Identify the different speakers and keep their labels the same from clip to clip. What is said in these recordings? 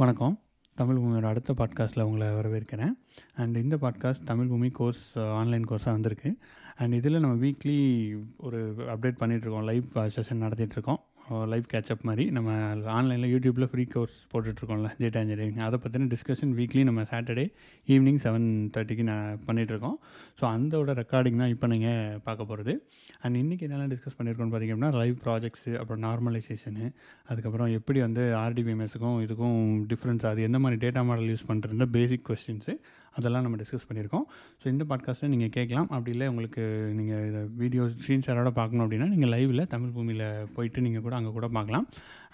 Speaker 1: வணக்கம். தமிழ் பூமியோட அடுத்த பாட்காஸ்ட்டில் உங்களை வரவேற்கிறேன். அண்ட் இந்த பாட்காஸ்ட் தமிழ் பூமி கோர்ஸ் ஆன்லைன் கோர்ஸாக வந்திருக்கு. அண்ட் இதில் நம்ம வீக்லி ஒரு அப்டேட் பண்ணிகிட்ருக்கோம் லைவ் செஷன் நடத்திட்டுருக்கோம் லைவ் கேட்சப் மாதிரி நம்ம ஆன்லைனில் யூடியூப்பில் ஃப்ரீ கோர்ஸ் போட்டுட்ருக்கோம்ல டேட்டா இன்ஜினியரிங் அதை பற்றின டிஸ்கஷன் வீக்லி நம்ம சாட்டர்டே ஈவினிங் செவன் தேர்ட்டிக்கு நான் பண்ணிகிட்ருக்கோம் ஸோ அந்தோட ரெக்கார்டிங் தான் இப்போ நீங்கள் பார்க்க போகிறது அண்ட் இன்றைக்கி என்னெல்லாம் டிஸ்கஸ் பண்ணியிருக்கோம்னு பார்த்தீங்கன்னா லைவ் ப்ராஜெக்ட்ஸு அப்புறம் நார்மலைசேஷனு அதுக்கப்புறம் எப்படி வந்து ஆர்டிபிஎம்எஸுக்கும் இதுக்கும் டிஃப்ரென்ஸ் அது எந்த மாதிரி டேட்டா மாடல் யூஸ் பண்ணுறது பேசிக் கொஸ்டின்ஸு அதெல்லாம் நம்ம டிஸ்கஸ் பண்ணியிருக்கோம். ஸோ இந்த பாட்காஸ்ட்டை நீங்கள் கேட்கலாம். அப்படி இல்லை உங்களுக்கு நீங்கள் இதை வீடியோ ஸ்க்ரீன் ஷேரோட பார்க்கணும் அப்படின்னா நீங்கள் லைவில் தமிழ் பூமியில் போயிட்டு நீங்கள் கூட அங்கே கூட பார்க்கலாம்.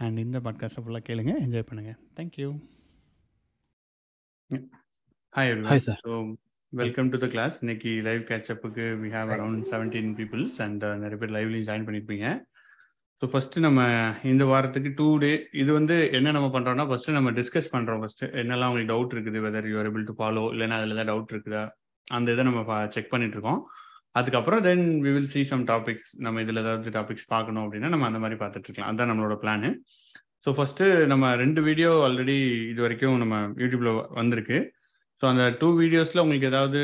Speaker 1: அண்ட் இந்த பாட்காஸ்ட்டை ஃபுல்லாக கேளுங்க என்ஜாய் பண்ணுங்கள் thank you hi
Speaker 2: Hi, sir.
Speaker 1: So welcome to the class இன்னைக்கு live கேட்சப்புக்கு we have around seventeen peoples and நிறைய பேர் லைவ்லையும் ஜாயின் பண்ணியிருப்பீங்க ஸோ ஃபஸ்ட்டு நம்ம இந்த வாரத்துக்கு டூ டே இது வந்து என்ன நம்ம பண்ணுறோம்னா ஃபஸ்ட்டு நம்ம டிஸ்கஸ் பண்ணுறோம் ஃபஸ்ட்டு என்னெல்லாம் உங்களுக்கு டவுட் இருக்குது whether you able to follow இல்லைன்னா அதில் ஏதாவது டவுட் இருக்குதா? அந்த இதை நம்ம செக் பண்ணிட்டு இருக்கோம். அதுக்கப்புறம் then we will see some topics நம்ம இதில் ஏதாவது டாபிக்ஸ் பார்க்கணும் அப்படின்னா நம்ம அந்த மாதிரி பார்த்துட்டு இருக்கலாம். அதுதான் நம்மளோட பிளானு ஸோ ஃபஸ்ட்டு நம்ம ரெண்டு வீடியோ ஆல்ரெடி இது வரைக்கும் நம்ம யூடியூப்பில் வந்திருக்கு. ஸோ அந்த டூ வீடியோஸில் உங்களுக்கு ஏதாவது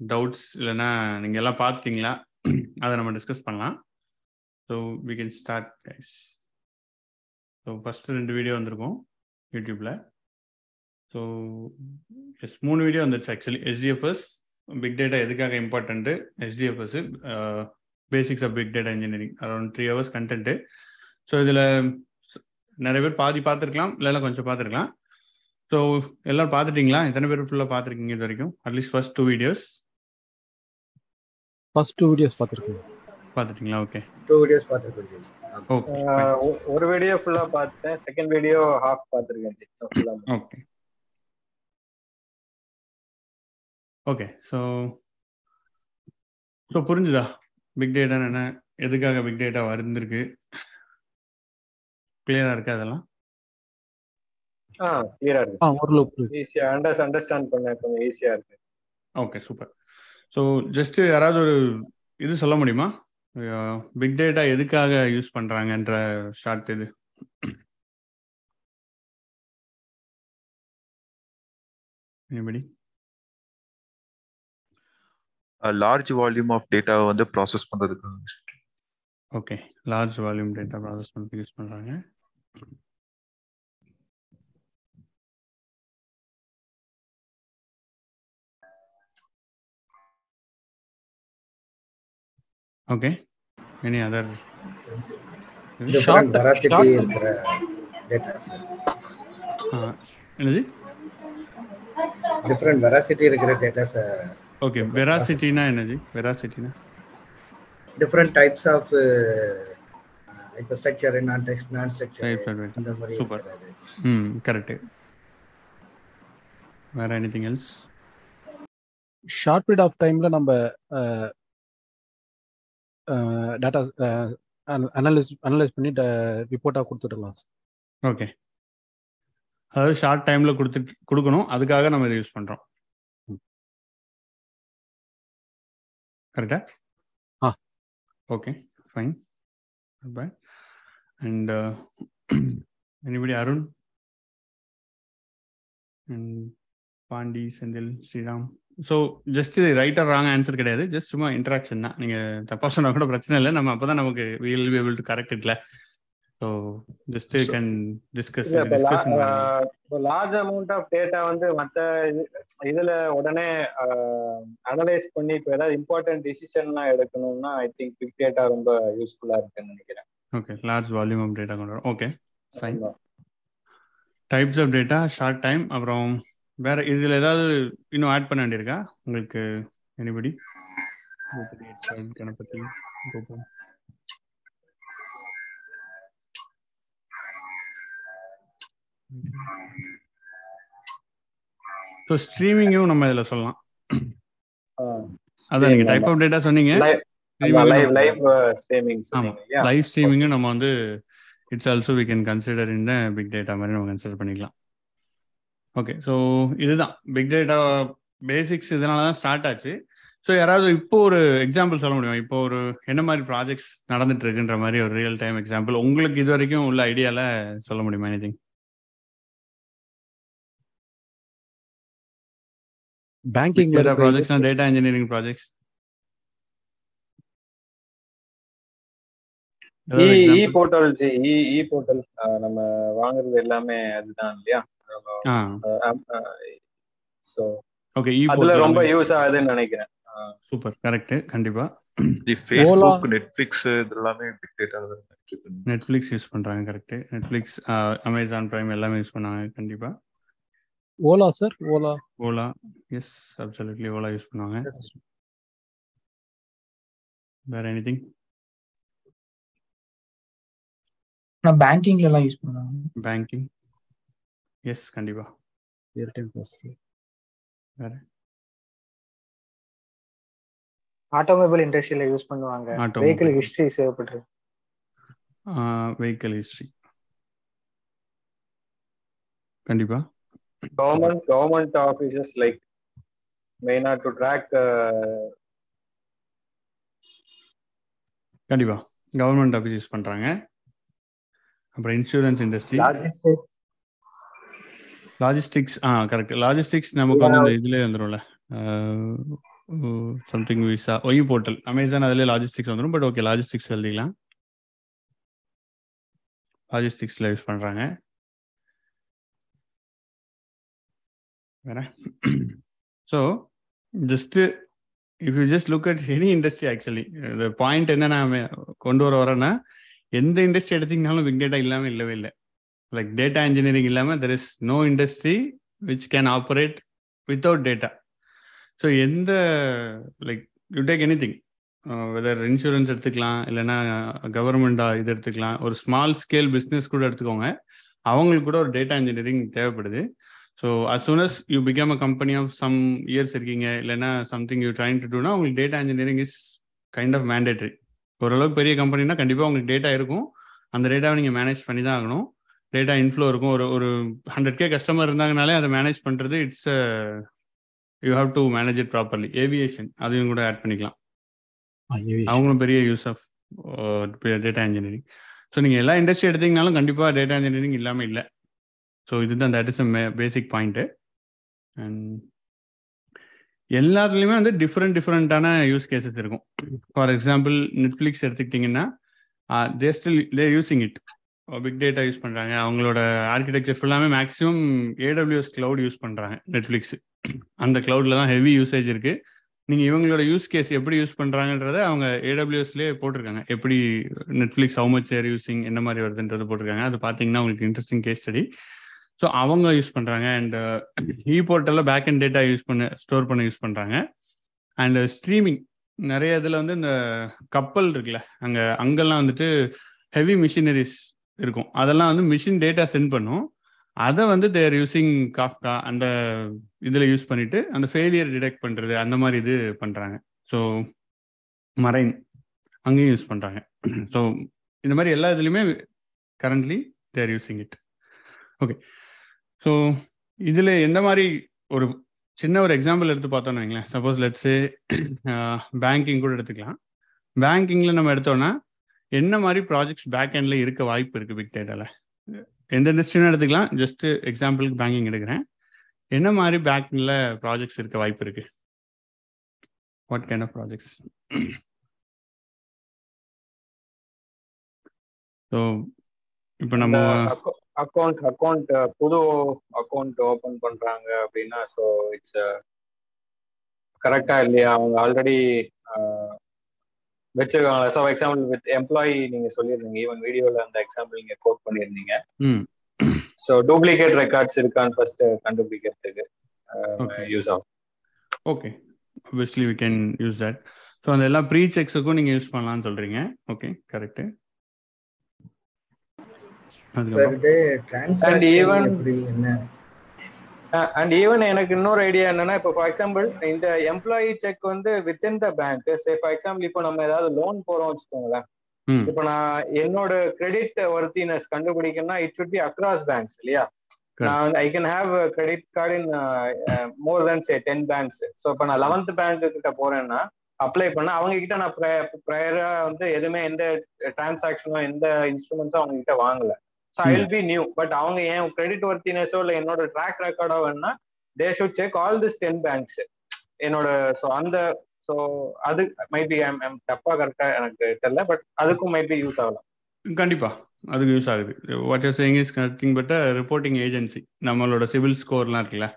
Speaker 1: டவுட்ஸ் இல்லைன்னா நீங்கள் எல்லாம் பார்த்துட்டீங்களா? அதை நம்ம டிஸ்கஸ் பண்ணலாம். So we can start guys so first ரெண்டு வீடியோ வந்திருக்கும் யூடியூப்பில் ஸோ எஸ் மூணு வீடியோ வந்துருச்சு ஆக்சுவலி எஸ்டிஎஃப்எஸ் பிக் டேட்டா எதுக்காக important HDFS basics of big data engineering around three hours content so இதில் நிறைய பேர் பாதி பார்த்துருக்கலாம் இல்லைன்னா கொஞ்சம் பார்த்துருக்கலாம். ஸோ எல்லோரும் பார்த்துட்டீங்களா? எத்தனை பேர் ஃபுல்லாக பார்த்துருக்கீங்க இது வரைக்கும்? At least first two videos
Speaker 2: first two videos பார்த்துருக்கேன்
Speaker 1: பார்த்துட்டீங்களா? ஓகே
Speaker 3: டூ வீடியோஸ் ஜி
Speaker 4: ஒ- ஒரு வீடியோ ஃபுல்லா பார்த்தேன். செகண்ட் வீடியோ ஹாஃப் பார்த்திருக்கேன் ஜி. full ஆ
Speaker 1: ஓகே ஓகே ஸோ ஸோ புரிஞ்சுதா? பிக் டேட்டா என்ன? எதுக்காக பிக் டேட்டா வந்திருக்கு? கிளியரா இருக்கா அதெல்லாம்
Speaker 4: ஆ கிளியரா
Speaker 2: ஆ
Speaker 4: இருக்கு.
Speaker 2: ஒரு லூப்
Speaker 4: ஈஸியா அண்டர்ஸ் அண்டர்ஸ்டாண்ட் பண்ண கொஞ்சம் ஈஸியா இருக்கு.
Speaker 1: ஓகே சூப்பர் ஸோ ஜஸ்ட் யாராவது ஒரு இது சொல்ல முடியுமா? பிக் டேட்டா எதுக்காக யூஸ் பண்றாங்கன்ற ஷார்ட் இது?
Speaker 5: லார்ஜ் வால்யூம் ஆஃப் டேட்டாவை வந்து ப்ராசஸ் பண்றதுக்கு.
Speaker 1: Okay large volume data process பண்ணி யூஸ் பண்ணுறாங்க ஓகே எனி அதர் என்னது?
Speaker 3: டிஃபரெண்ட் வெராசிட்டி இருக்கிற டேட்டாஸ்
Speaker 1: ஓகே வெராசிட்டினா என்னது? வெராசிட்டினா
Speaker 3: டிஃபரெண்ட் டைப்ஸ் ஆஃப் இப்போ structure non text non structure. இந்த மாதிரி
Speaker 1: ம் கரெக்டு வேற anything else
Speaker 2: short period of டைம்ல நம்ம டேட்டா அனலைஸ் அனலைஸ் பண்ணி ரிப்போர்ட்டாக கொடுத்துடலாம்.
Speaker 1: ஓகே அதாவது ஷார்ட் டைம்ல கொடுத்துட்டு கொடுக்கணும். அதுக்காக நம்ம இதை யூஸ் பண்றோம். கரெக்டா
Speaker 2: ஆ.
Speaker 1: Okay fine by and anybody Arun and Pandi Senthil Sriram so just இது ரைட்டர் ராங் ஆன்சர் கிடையாது. ஜஸ்ட் சும்மா இன்ட்ராக்ஷன் தான். நீங்க தப்பா சொன்னா கூட பிரச்சனை இல்லை. நம்ம அப்பதான் நமக்கு will be able to correct இட்ல so just
Speaker 5: So-
Speaker 1: can discuss
Speaker 4: இப்ப லார்ஜ் அமௌண்ட் ஆஃப் டேட்டா வந்து இது- இதுல உடனே அனலைஸ் பண்ணி இப்போ ஏதாவது இம்பார்ட்டன்ட் டிசிஷன்லாம் எடுக்கணும்னா ஐ திங்க் பிக் டேட்டா ரொம்ப யூஸ்ஃபுல்லா இருக்குன்னு நினைக்கிறேன்.
Speaker 1: Okay large volume of data கொண்டு வரோம். Okay fine. Types of data short time அப்புறம் வேற இதுல ஏதாவது இன்னும் ஆட் பண்ண வேண்டியிருக்கா? உங்களுக்கு எனிபடி கணபதி கோபம் ஸோ ஸ்ட்ரீமிங்கும் நம்ம இதில் சொல்லலாம். அதான் நீங்கள் டைப் ஆஃப் டேட்டா சொன்னீங்க.
Speaker 4: லைவ்
Speaker 1: ஸ்ட்ரீமிங்கும் நம்ம வந்து it's also we can consider இந்த பிக் டேட்டா மாதிரி நம்ம கன்சிடர் பண்ணிக்கலாம். ஓகே ஸோ இதுதான். பிக் டேட்டா பேசிக்ஸ் இதனால தான் ஸ்டார்ட் ஆச்சு. ஸோ யாராவது இப்போ ஒரு எக்ஸாம்பிள் சொல்ல முடியும்? இப்போ ஒரு என்ன மாதிரி ப்ராஜெக்ட்ஸ் நடந்துட்டு இருக்குன்ற மாதிரி ஒரு ரியல் டைம் எக்ஸாம்பிள் உங்களுக்கு இது வரைக்கும் உள்ள ஐடியால சொல்ல முடியுமா anything
Speaker 2: banking
Speaker 1: data projects data engineering projects
Speaker 4: e portal e e portal நம்ம வாங்குறது எல்லாமே அதுதான் இல்லையா?
Speaker 1: ஓகே
Speaker 4: அதுல ரொம்ப யூஸ் ஆகுதுன்னு நினைக்கிறேன்.
Speaker 1: சூப்பர் கரெக்ட் கண்டிப்பா.
Speaker 5: தி ஃபேஸ்புக் நெட்ஃபிளிக்ஸ் இதெல்லாமே பிக் டேட்டா
Speaker 1: நெட்ஃபிளிக்ஸ் யூஸ் பண்றாங்க கரெக்ட் நெட்ஃபிளிக்ஸ் அமேசான் பிரைம் எல்லாமே யூஸ் பண்ணாங்க கண்டிப்பா.
Speaker 2: Ola sir Ola
Speaker 1: Ola yes absolutely Ola use பண்ணுவாங்க. வேற எனிதிங்
Speaker 6: நான் பேங்கிங்ல எல்லாம் யூஸ் பண்ணுவாங்க
Speaker 1: பேங்கிங் எஸ் கண்டிப்பா. வேற?
Speaker 7: ஆட்டோமொபைல் இண்டஸ்ட்ரியில யூஸ் பண்ணுவாங்க. வெஹிக்கிள் ஹிஸ்டரி சேவ் பண்றது
Speaker 1: வெஹிக்கல் ஹிஸ்ட்ரி கண்டிப்பா.
Speaker 4: கவர்மெண்ட் கவர்மெண்ட் ஆஃபீஸஸ் லைக் மெயினா டு ட்ராக்
Speaker 1: கண்டிப்பா. கவர்மெண்ட் ஆஃபீஸ் யூஸ் பண்றாங்க. அப்புறம் இன்சூரன்ஸ் இண்டஸ்ட்ரி லாஜிஸ்டிக்ஸ் ஆ கரெக்ட் லாஜிஸ்டிக்ஸ் நமக்கு வந்து இந்த இதுலேயே வந்துடும்ல something visa why portal. Amazon அதுலேயே லாஜிஸ்டிக்ஸ் வந்துடும் பட் ஓகே லாஜிஸ்டிக்ஸ் எழுதிக்கலாம். லாஜிஸ்டிக்ஸில் யூஸ் பண்ணுறாங்க வேற? So just if you just look at any industry actually இந்த பாயிண்ட் என்ன நான் கொண்டு வர வரேன்னா எந்த இண்டஸ்ட்ரி எடுத்தீங்கனாலும் பிக் டேட்டா இல்லாமல் இல்லவே இல்லை. லைக் டேட்டா இன்ஜினியரிங் இல்லாமல் there is no industry which can operate without data so எந்த like you take anything whether insurance எடுத்துக்கலாம் இல்லைன்னா uh, கவர்மெண்டா இது எடுத்துக்கலாம். ஒரு ஸ்மால் ஸ்கேல் பிஸ்னஸ் கூட எடுத்துக்கோங்க. அவங்களுக்கு கூட ஒரு டேட்டா இன்ஜினியரிங் தேவைப்படுது. So as soon as you become a company of some years இருக்கீங்க இல்லைன்னா சம்திங் யூ ட்ரைங் டு டூனா உங்களுக்கு data engineering is kind of mandatory ஓரளவுக்கு பெரிய கம்பெனினா கண்டிப்பாக உங்களுக்கு டேட்டா இருக்கும். அந்த டேட்டாவை நீங்கள் மேனேஜ் பண்ணி தான் ஆகணும். டேட்டா இன்ஃப்ளோ இருக்கும். ஒரு ஒரு ஹண்ட்ரட் கே கஸ்டமர் இருந்தாங்கனாலே அதை மேனேஜ் பண்ணுறது it's you have to manage it properly aviation அதையும் கூட ஆட் பண்ணிக்கலாம். அவங்களும் பெரிய use of data engineering so நீங்கள் எல்லா இண்டஸ்ட்ரி எடுத்தீங்கனாலும் கண்டிப்பாக டேட்டா இன்ஜினியரிங் இல்லாமல் இல்லை. ஸோ இதுதான் that is a basic point and எல்லாத்துலேயுமே வந்து டிஃப்ரெண்ட் டிஃப்ரெண்ட்டான யூஸ் கேசஸ் இருக்கும். ஃபார் எக்ஸாம்பிள் நெட்ஃப்ளிக்ஸ் எடுத்துக்கிட்டிங்கன்னா they still they using it big data use பண்ணுறாங்க அவங்களோட ஆர்கிடெக்சர் ஃபுல்லாமே மேக்ஸிமம் ஏடபிள்யூஎஸ் க்ளவுட் யூஸ் பண்ணுறாங்க நெட்ஃப்ளிக்ஸ் அந்த க்ளவுடில் தான் ஹெவி யூசேஜ் இருக்குது நீங்கள் இவங்களோட யூஸ் கேஸ் எப்படி யூஸ் பண்ணுறாங்கன்றத அவங்க ஏடபிள்யூஎஸ்லேயே போட்டிருக்காங்க. எப்படி Netflix how much are using என்ன மாதிரி வருதுன்றது போட்டிருக்காங்க. அது பார்த்தீங்கன்னா உங்களுக்கு இன்ட்ரெஸ்டிங் கேஸ் ஸ்டடி ஸோ அவங்க யூஸ் பண்ணுறாங்க அண்ட் இ போர்ட்டலில் பேக் அண்ட் டேட்டா யூஸ் பண்ண ஸ்டோர் பண்ண யூஸ் பண்ணுறாங்க அண்ட் ஸ்ட்ரீமிங் நிறைய இதில் வந்து இந்த கப்பல் இருக்குல்ல அங்கே அங்கெல்லாம் வந்துட்டு ஹெவி மிஷினரிஸ் இருக்கும். அதெல்லாம் வந்து மிஷின் டேட்டா சென்ட் பண்ணும். அதை வந்து தேர் யூஸிங் காஃப்கா அந்த இதில் யூஸ் பண்ணிட்டு அந்த ஃபெயிலியர் டிடெக்ட் பண்ணுறது அந்த மாதிரி இது பண்ணுறாங்க ஸோ மரைன் அங்கேயும் யூஸ் பண்ணுறாங்க ஸோ இந்த மாதிரி எல்லா இதுலேயுமே currently they're using it okay so இதில் எந்த மாதிரி ஒரு சின்ன ஒரு எக்ஸாம்பிள் எடுத்து பார்த்தோம்னு வைங்களேன். சப்போஸ் லெட்ஸு பேங்கிங் கூட எடுத்துக்கலாம். பேங்கிங்கில் நம்ம எடுத்தோம்னா என்ன மாதிரி ப்ராஜெக்ட்ஸ் பேக் எண்டில் இருக்க வாய்ப்பு இருக்குது பிக் டேட்டாவில் எந்த இண்டஸ்ட்ரியும் எடுத்துக்கலாம்? ஜஸ்ட் எக்ஸாம்பிளுக்கு பேங்கிங் எடுக்கிறேன். என்ன மாதிரி பேக்கிங்கில் ப்ராஜெக்ட்ஸ் இருக்க வாய்ப்பு இருக்குது what kind of projects so இப்போ நம்ம
Speaker 4: அக்கௌண்ட் அக்கௌண்ட் புது அக்கௌண்ட் ஓபன் பண்றாங்க அப்படின்னா ஸோ இட்ஸ் கரெக்டா இல்லையா? அவங்க ஆல்ரெடி வச்சிருக்காங்க ஸோ எக்ஸாம்பிள் வித் எம்ப்ளாயி நீங்க சொல்லியிருந்தீங்க ஈவன் வீடியோல அந்த எக்ஸாம்பிள் நீங்க கோட் பண்ணியிருந்தீங்க. ஸோ டூப்ளிகேட் ரெக்கார்ட்ஸ் இருக்கான்னு ஃபர்ஸ்ட் கண்டுபிடிக்கிறதுக்கு யூஸ் ஆகும்.
Speaker 1: Okay obviously we can use that so அந்த எல்லா ப்ரீ செக்ஸுக்கும் நீங்கள் யூஸ் பண்ணலாம்னு சொல்கிறீங்க okay correct
Speaker 4: and even and even எனக்கு இன்னொரு ஐடியா என்னன்னா இப்போ ஃபார் எக்ஸாம்பிள் இந்த எம்ப்ளாயி செக் வந்து within the bank say for example இப்போ நம்ம ஏதாவது லோன் போறோம் வச்சுக்கோங்களேன். இப்போ நான் என்னோட கிரெடிட் ஒர்த்தினஸ் கண்டுபிடிக்கணும்னா it should be across banks இல்லையா? நான் I can have credit card in more than say ten banks so இப்போ நான் லெவன்த் பேங்க் கிட்ட போறேன்னா அப்ளை பண்ண அவங்க கிட்ட நான் ப்ரையரா வந்து எதுவுமே எந்த டிரான்சாக்ஷனோ எந்த இன்ஸ்ட்ருமெண்ட்ஸோ அவங்க கிட்ட வாங்கல. So I will be new but அவங்க ஏன் கிரெடிட் ஒர்த்தினஸோ இல்லை என்னோட ட்ராக் ரெக்கார்டோ வேணும்னா they should check all this ten banks என்னோட ஸோ அந்த ஸோ அது மேபி தப்பா கரெக்டா எனக்கு தெரியல பட் அதுக்கும் மேபி யூஸ் ஆகலாம்.
Speaker 1: கண்டிப்பா. அதுக்கு யூஸ் ஆகுது. What you're saying is nothing but reporting agency நம்மளோட சிவில் ஸ்கோர்லாம் இருக்குல்ல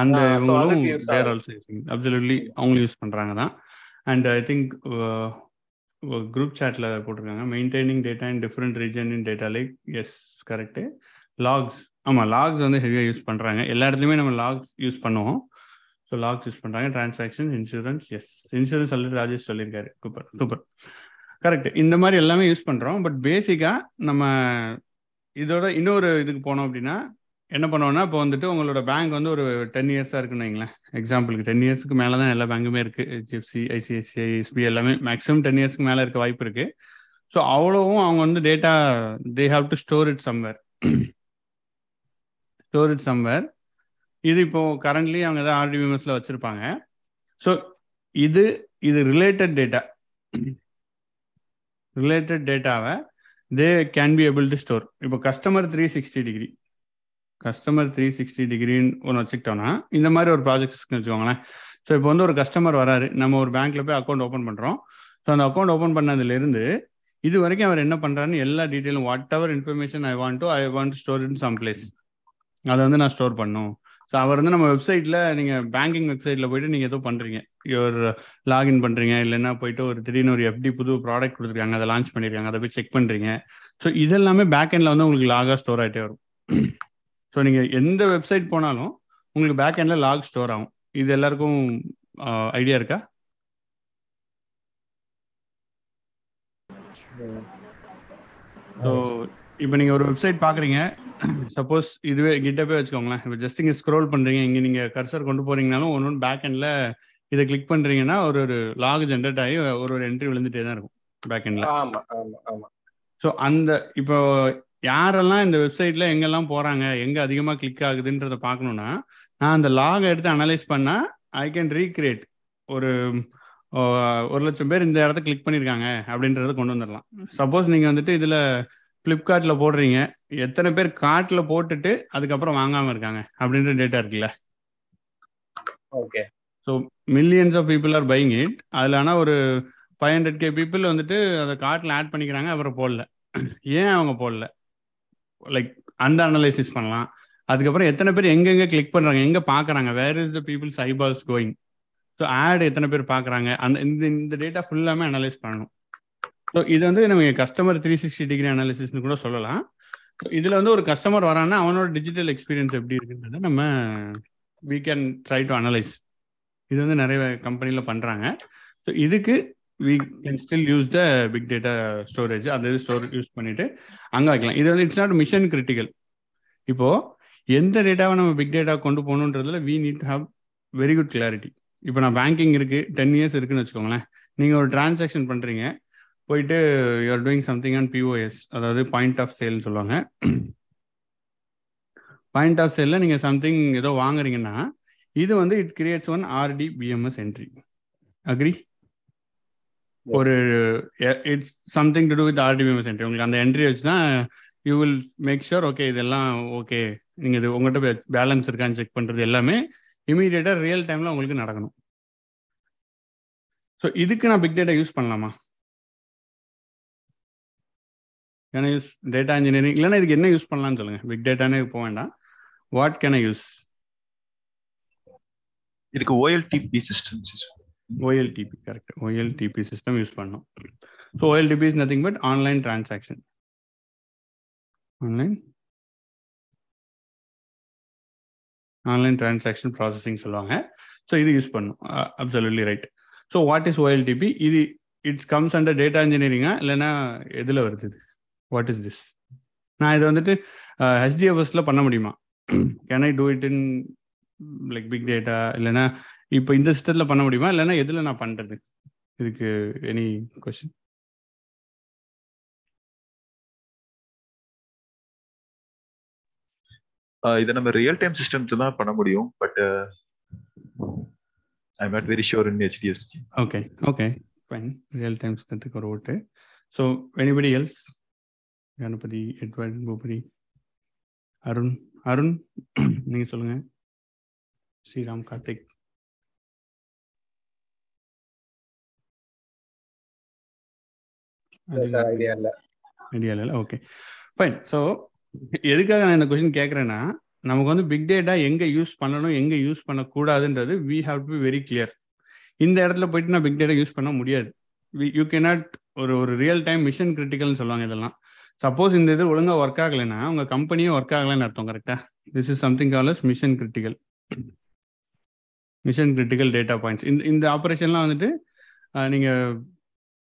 Speaker 1: அந்த இவங்களும் தேர் ஆல்சோ யூசிங் அப்சல்யூட்லி அவங்களும் யூஸ் பண்றாங்க தான். அண்ட் ஐ திங்க் குரூப் சாட்ல போட்டிருக்காங்க. Maintaining data in different region in data like yes correct logs ஆமாம் லாக்ஸ் வந்து ஹெவியாக யூஸ் பண்ணுறாங்க எல்லா இடத்துலையுமே நம்ம லாக்ஸ் யூஸ் பண்ணுவோம். ஸோ லாக்ஸ் யூஸ் பண்ணுறாங்க transaction insurance yes insurance already Rajesh சொல்லியிருக்காரு. சூப்பர் சூப்பர் கரெக்ட் இந்த மாதிரி எல்லாமே யூஸ் பண்ணுறோம் பட் பேசிக்காக நம்ம இதோட இன்னொரு இதுக்கு போனோம் அப்படின்னா என்ன பண்ணுவோம்னா இப்போ வந்துட்டு உங்களோட பேங்க் வந்து ஒரு டென் இயர்ஸாக இருக்குன்னு வைங்களேன். எக்ஸாம்பிளுக்கு டென் இயர்ஸ்க்கு மேலே தான் எல்லா பேங்குமே இருக்குது ஹெச்எஃப்சி ஐசிஐசிஐ எஸ்பி எல்லாமே மேக்ஸிமம் டென் இயர்ஸ்க்கு மேலே இருக்க வாய்ப்பு இருக்குது ஸோ அவ்வளோவும் அவங்க வந்து data they have to store it somewhere store it somewhere இது இப்போ கரண்ட்லி அவங்க ஏதாவது ஆர்டிபிஎம்எஸ்ல வச்சிருப்பாங்க. ஸோ இது இது ரிலேட்டட் டேட்டா ரிலேட்டட் டேட்டாவை they can be able to store இப்போ customer three sixty degree customer three sixty டிகிரின்னு ஒன்று வச்சுக்கிட்டோம்னா இந்த மாதிரி ஒரு ப்ராஜெக்ட்ஸ்க்கு வச்சுக்கோங்களேன். ஸோ இப்போ வந்து ஒரு கஸ்டமர் வராரு. நம்ம ஒரு பேங்க்ல போய் அக்கௌண்ட் ஓப்பன் பண்ணுறோம் ஸோ அந்த அக்கௌண்ட் ஓப்பன் பண்ணதுலேருந்து இது வரைக்கும் அவர் என்ன பண்ணுறாருன்னு எல்லா டீட்டெயிலும் whatever information I want to I want store in some place அதை வந்து நான் ஸ்டோர் பண்ணும். ஸோ அவர் வந்து நம்ம வெப்சைட்டில் நீங்கள் பேங்கிங் வெப்சைட்டில் போயிட்டு நீங்கள் ஏதோ பண்ணுறீங்க ஒரு லாகின் uh, பண்ணுறீங்க இல்லைன்னா போயிட்டு ஒரு திடீர்னு ஒரு எஃப்டி புது ப்ராடக்ட் கொடுத்துருக்காங்க அதை லான்ச் பண்ணியிருக்காங்க அதை போய் செக் பண்ணுறீங்க ஸோ இதெல்லாமே பேக் எண்டில் வந்து உங்களுக்கு லாகாக ஸ்டோர் ஆகிட்டே வரும். ஸோ நீங்கள் எந்த வெப்சைட் போனாலும் உங்களுக்கு பேக் எண்டில் லாக் ஸ்டோர் ஆகும். இது எல்லாருக்கும் uh, ஐடியா இருக்கா? ஸோ இப்போ நீங்கள் ஒரு வெப்சைட் பார்க்குறீங்க. சப்போஸ் இதுவே கிட்டப்பே வச்சுக்கோங்களேன். இப்போ ஜஸ்ட் இங்கே ஸ்க்ரோல் பண்ணுறீங்க இங்கே நீங்கள் கர்சர் கொண்டு போகிறீங்கனாலும் ஒன்று ஒன்று பேக் எண்டில் இதை கிளிக் பண்ணுறீங்கன்னா ஒரு ஒரு லாக் ஜென்ரேட் ஆகி ஒரு ஒரு என்ட்ரி விழுந்துட்டே தான் இருக்கும். பேக் எண்டில்
Speaker 4: ஆமா ஆமா ஆமா.
Speaker 1: ஸோ அந்த இப்போ யாரெல்லாம் இந்த வெப்சைட்டில் எங்கெல்லாம் போகிறாங்க எங்கே அதிகமாக கிளிக் ஆகுதுன்றத பார்க்கணுன்னா நான் அந்த லாகை எடுத்து அனலைஸ் பண்ணால் ஐ கேன் ரீக்ரியேட் ஒரு ஒரு லட்சம் பேர் இந்த இடத்த கிளிக் பண்ணியிருக்காங்க அப்படின்றத கொண்டு வந்துடலாம் சப்போஸ் நீங்கள் வந்துட்டு இதில் ஃப்ளிப்கார்ட்டில் போடுறீங்க. எத்தனை பேர் கார்ட்டில் போட்டுட்டு அதுக்கப்புறம் வாங்காமல் இருக்காங்க அப்படின்ற டேட்டா இருக்குல்ல?
Speaker 4: Okay
Speaker 1: so millions of people are buying it அதில் ஆனால் ஒரு ஃபைவ் ஹண்ட்ரட் கே பீப்புள் வந்துட்டு அதை கார்ட்டில் ஆட் பண்ணிக்கிறாங்க அப்புறம் போடல. ஏன் அவங்க போடல? லைக் அந்த அனலைசிஸ் பண்ணலாம். அதுக்கப்புறம் எத்தனை பேர் எங்கெங்கே கிளிக் பண்ணுறாங்க எங்கே பார்க்குறாங்க where is the people's eyeballs going so ஆடு எத்தனை பேர் பார்க்குறாங்க அந்த இந்த இந்த டேட்டா ஃபுல்லாமே அனலைஸ் பண்ணணும். ஸோ இது வந்து நம்ம கஸ்டமர் த்ரீ சிக்ஸ்டி டிகிரி அனாலிசிஸ்னு கூட சொல்லலாம். ஸோ இதில் வந்து ஒரு கஸ்டமர் வரான்னா அவனோட டிஜிட்டல் எக்ஸ்பீரியன்ஸ் எப்படி இருக்குன்றத நம்ம we can try to analyse இது வந்து நிறைய கம்பெனியில் பண்ணுறாங்க ஸோ இதுக்கு we can still use the big data storage அந்த இது ஸ்டோர் யூஸ் பண்ணிட்டு அங்கே வைக்கலாம். இது வந்து இட்ஸ் நாட் மிஷன் கிரிட்டிக்கல் இப்போது எந்த டேட்டாவை நம்ம பிக் டேட்டா கொண்டு போகணுன்றதுல we need have very good clarity இப்போ நான் பேங்கிங் இருக்கு டென் இயர்ஸ் இருக்குன்னு வச்சுக்கோங்களேன். நீங்கள் ஒரு டிரான்சாக்ஷன் பண்ணுறீங்க போயிட்டு you're doing something on POS அதாவது பாயிண்ட் ஆஃப் சேல்னு சொல்லுவாங்க. பாயிண்ட் ஆஃப் சேலில் நீங்கள் சம்திங் ஏதோ வாங்குறீங்கன்னா இது வந்து it creates one RDBMS entry agri ஒரு it's something to do with RDBMS entry உங்களுக்கு அந்த என்ட்ரி வச்சு தான் you will make sure okay இதெல்லாம் ஓகே நீங்கள் இது உங்கள்கிட்ட பேலன்ஸ் இருக்கான்னு செக் பண்ணுறது எல்லாமே இமீடியட்டாக ரியல் டைமில் உங்களுக்கு நடக்கணும் ஸோ இதுக்கு நான் பிக் டேட்டா யூஸ் பண்ணலாமா ஏன்னா யூஸ் டேட்டா இன்ஜினியரிங் இல்லைன்னா இதுக்கு என்ன யூஸ் பண்ணலாம்னு சொல்லுங்கள் பிக் டேட்டானே போக வேண்டாம் வாட் கேன் ஐ யூஸ்
Speaker 5: இதுக்கு OLTP systems
Speaker 1: OLTP, correct. OLTP system use பண்ணோம். So OLTP is nothing but online transaction. Online. Online transaction processing சொல்லுவாங்க. ஸோ இது யூஸ் பண்ணும். Absolutely right so what is OLTP இது it's comes under data இன்ஜினியரிங்கா இல்லைன்னா எதில் வருது வாட் இஸ் திஸ் நான் இதை வந்துட்டு ஹெச்டிஎஃப்எஸ்ல பண்ண முடியுமா? Can I do it in like big data இல்லைன்னா இப்போ இந்த சிஸ்டத்தில் பண்ண முடியுமா? இல்லைன்னா எதில் நான் பண்ணுறது இதுக்கு எனி கொஸ்டின்
Speaker 5: இதை நம்ம ரியல் டைம் சிஸ்டம்ஸ் தான் பண்ண முடியும் but I am not very sure in HDFC
Speaker 1: okay okay fine real time சிஸ்டத்துக்கு ஒரு ஓட்டு so anybody else Ganapathi Edward Boopathi Arun Arun நீங்க சொல்லுங்க ஸ்ரீராம் கார்த்திக்
Speaker 4: ஐடியா இல்லை
Speaker 1: ஐடியா இல்லை ஓகே ஃபைன் ஸோ எதுக்காக நான் இந்த கொஸ்டின் கேட்குறேன்னா நமக்கு வந்து பிக் டேட்டா எங்கே யூஸ் பண்ணணும் எங்கே use பண்ணக்கூடாதுன்றது we have to be very clear இந்த இடத்துல போயிட்டு நான் பிக் டேட்டா யூஸ் பண்ண முடியாது. யூ கேனாட் ஒரு ஒரு ரியல் டைம் மிஷன் கிரிட்டிக்கல்னு சொல்லுவாங்க இதெல்லாம். சப்போஸ் இந்த இது ஒழுங்காக ஒர்க் ஆகலைன்னா உங்கள் கம்பெனியும் ஒர்க் ஆகலைன்னு அர்த்தம் கரெக்டாக this is something calls mission critical mission critical data points இந்த இந்த ஆப்ரேஷன்லாம் வந்துட்டு நீங்கள்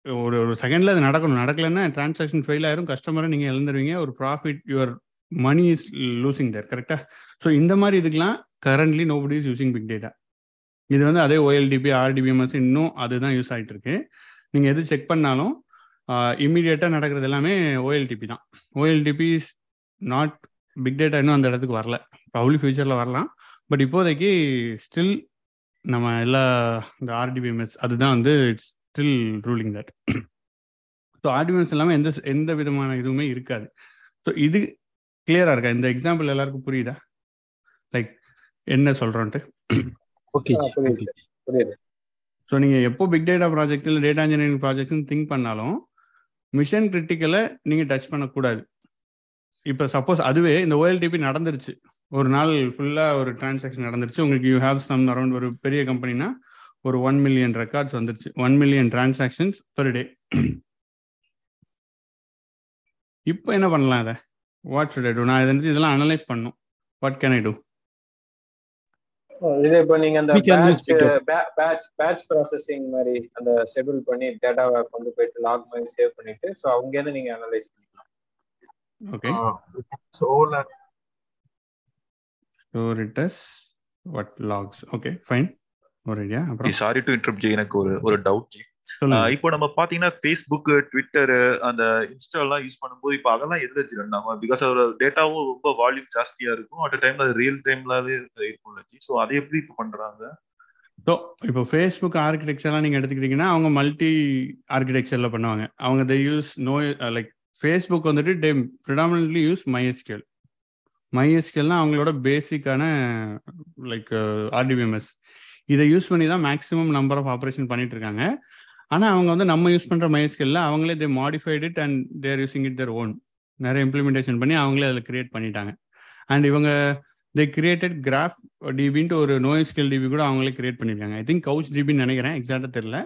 Speaker 1: ஒரு ஒரு செகண்டில் அது நடக்கணும். நடக்கலைன்னா டிரான்சாக்ஷன் ஃபெயில் ஆயிரும். கஸ்டமரை நீங்கள் இழந்துருவீங்க. ஒரு profit your money is losing there கரெக்டாக ஸோ இந்த மாதிரி இதுக்கெல்லாம் currently nobody is using big data இது வந்து அதே ஓஎல்டிபி ஆர்டிபிஎம்எஸ் இன்னும் அதுதான் யூஸ் ஆகிட்டு இருக்கு நீங்கள் எது செக் பண்ணாலும் இம்மிடியேட்டா நடக்கிறது எல்லாமே ஓஎல்டிபி தான். OLTP is not big data இன்னும் அந்த இடத்துக்கு வரல. ப்ராப்ளி ஃபியூச்சரில் வரலாம். பட் இப்போதைக்கு ஸ்டில் நம்ம எல்லா இந்த ஆர்டிபிஎம்எஸ் அதுதான் வந்து it's still ruling that so RDBMS இல்லாமல் எந்த எந்த விதமான இதுவுமே இருக்காது. ஸோ இது கிளியராக இருக்கா? இந்த எக்ஸாம்பிள் எல்லாருக்கும் புரியுதா? லைக் என்ன சொல்கிறோன்ட்டு
Speaker 2: ஓகே
Speaker 4: புரியுது
Speaker 1: ஸோ நீங்கள் எப்போ பிக் டேட்டா ப்ராஜெக்ட் இல்லை டேட்டா இன்ஜினியரிங் ப்ராஜெக்ட்னு திங்க் பண்ணாலும் மிஷன் கிரிட்டிக்கலை நீங்கள் டச் பண்ணக்கூடாது. இப்போ சப்போஸ் அதுவே இந்த ஓஎல்டிபி நடந்துருச்சு. ஒரு நாள் ஃபுல்லாக ஒரு டிரான்சாக்ஷன் நடந்துருச்சு. உங்களுக்கு யூ ஹேவ் சம் அரௌண்ட் ஒரு பெரிய கம்பெனினா ஒரு ஒன் மில்லியன் ரெக்கார்ட்ஸ் வந்துருச்சு. One million transactions per day இப்போ என்ன பண்ணலாம் அதை வாட் ஷுட் ஐ டூ நான் இதை இதெல்லாம் அனலைஸ் பண்ணும். வாட் கேன் ஐ டூ
Speaker 4: இது இப்போ நீங்க அந்த பேட்ச். பேட்ச் பேட்ச் ப்ராசஸிங் மாதிரி அந்த ஷெட்யூல் பண்ணி டேட்டாவை கொண்டு போயிட்டு லாக் மாதிரி சேவ் பண்ணிட்டு ஸோ அங்க இருந்து நீங்க அனலைஸ் பண்ணிக்கலாம்.
Speaker 1: Okay
Speaker 4: so
Speaker 1: store it as what logs okay fine
Speaker 5: sorry to interrupt ji எனக்கு ஒரு ஒரு டவுட் ஜி இப்போ நம்ம பாத்தீங்கன்னா ஃபேஸ்புக் ட்விட்டர் அந்த இன்ஸ்டா எல்லாம் யூஸ் பண்ணும்போது இப்போ அதெல்லாம் எதுல ஆகும் பிகாஸ் அதோட டேட்டாவும் ரொம்ப வால்யூம் ஜாஸ்தியா இருக்கும். அட் டைம்ல அது ரியல் ஜி. ஸோ அதை எப்படி இப்போ பண்றாங்க?
Speaker 1: ஸோ இப்போ ஃபேஸ்புக் ஆர்கிடெக்சர்லாம் நீங்கள் எடுத்துக்கிட்டீங்கன்னா அவங்க மல்டி ஆர்கிடெக்சரில் பண்ணுவாங்க. அவங்க they use no like Facebook வந்துட்டு டே ப்ரிடாமினன்ட்லி யூஸ் மைஎஸ்கியூஎல் மைஎஸ்கியூல்னா அவங்களோட பேசிக்கான லைக் ஆர்டிபிஎம்எஸ் இதை யூஸ் பண்ணி தான் மேக்ஸிமம் நம்பர் ஆஃப் ஆப்ரேஷன் பண்ணிட்டு இருக்காங்க ஆனால் அவங்க வந்து நம்ம யூஸ் பண்ணுற மைஎஸ்கியூலில் அவங்களே they modified it and they're using it their own நிறைய இம்ப்ளிமெண்டேஷன் பண்ணி அவங்களே அதில் கிரியேட் பண்ணிட்டாங்க. அண்ட் இவங்க தே கிரியேட்டட் கிராஃப் டிபின்ட்டு ஒரு நோய் ஸ்கில் டிபி கூட அவங்களே கிரியேட் பண்ணியிருக்காங்க ஐ திங்க் கவுச் டிபின்னு நினைக்கிறேன் எக்ஸாக்டாக தெரியல.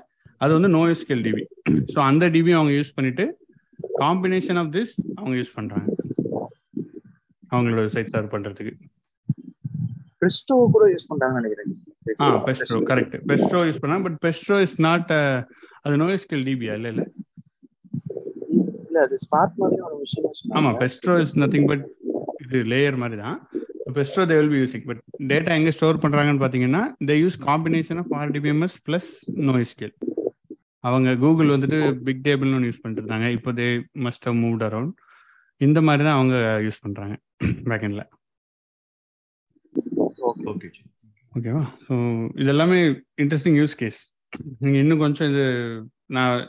Speaker 1: அது வந்து நோய் ஸ்கில் டிபி ஸோ அந்த டிபி அவங்க யூஸ் பண்ணிட்டு காம்பினேஷன் ஆஃப் திஸ் அவங்க யூஸ் பண்ணுறாங்க அவங்களோட சைட் சர்வ் பண்ணுறதுக்கு
Speaker 7: கிறிஸ்டோ கூட யூஸ் பண்றாங்கன்னு நினைக்கிறேன்.
Speaker 1: பெஸ்ட்ரோ கரெக்ட் பெஸ்ட்ரோ யூஸ் பண்ணாங்க பட் பெஸ்ட்ரோ இஸ் நாட் அது நோய் ஸ்கேல் டிபியா இல்லை இல்லை?
Speaker 7: இல்ல அது ஸ்பார்க் மாதிரி ஒரு விஷயம்
Speaker 1: ஆமா பெஸ்ட்ரோ இஸ் நத்திங் பட் இது லேயர் மாதிரி தான். Presto they will be using but data எங்க ஸ்டோர் பண்றாங்கன்னு பாத்தீங்கன்னா they use combination of RDBMS plus NoSQL அவங்க கூகுள் வந்துட்டு பிக் டேபிள்னு ஒன்று யூஸ் பண்ணிட்டு இருந்தாங்க. இப்போ they must have moved around இந்த மாதிரி தான் அவங்க யூஸ் பண்றாங்க பேக்கெண்ட்ல
Speaker 5: ஓகே
Speaker 1: ஓகேவா? ஸோ இது எல்லாமே இன்ட்ரெஸ்டிங் யூஸ் கேஸ் நீங்கள் இன்னும் கொஞ்சம் இது நான்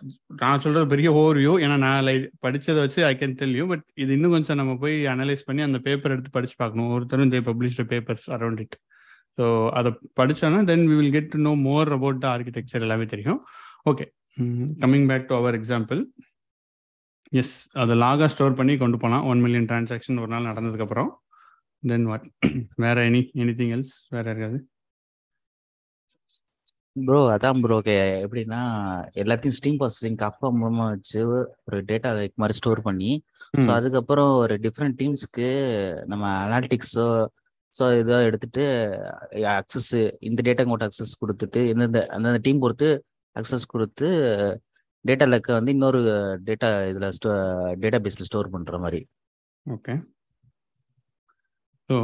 Speaker 1: நான் சொல்றது பெரிய ஓவர்வியூ ஏன்னா நான் லை படிச்சதை வச்சு I can tell you but இது இன்னும் கொஞ்சம் நம்ம போய் அனலைஸ் பண்ணி அந்த பேப்பர் எடுத்து படிச்சு பார்க்கணும். ஒருத்தரும் they published papers around it so அதை படிச்சோன்னா then we will get to know more about the architecture எல்லாமே தெரியும். Okay coming back to our example yes அதை லாகாக ஸ்டோர் பண்ணி கொண்டு போகலாம் ஒன் மில்லியன் டிரான்சாக்ஷன் ஒரு நாள் நடந்ததுக்கப்புறம் தென் வாட் வேற எனி எனி திங் எல்ஸ் வேற இருக்காது
Speaker 8: ப்ரோ அதான் ப்ரோ எப்படின்னா எல்லாத்தையும் ஸ்ட்ரீம் ப்ராசஸிங் கப்பா மூலமா வச்சு ஒரு டேட்டா லைக் மாதிரி ஸ்டோர் பண்ணி ஸோ. அதுக்கப்புறம் ஒரு டிஃப்ரெண்ட் டீம்ஸ்க்கு நம்ம அனாலிட்டிக்ஸோ ஸோ இதோ எடுத்துட்டு அக்சஸ் இந்த டேட்டா மட்டும் அக்சஸ் கொடுத்துட்டு எந்தெந்த அந்தந்த டீம் பொறுத்து அக்சஸ் கொடுத்து டேட்டா லெக்க வந்து இன்னொரு டேட்டா இதில் ஸ்டோ டேட்டா பேஸில் ஸ்டோர் பண்ணுற மாதிரி.
Speaker 1: ஓகே ஸோ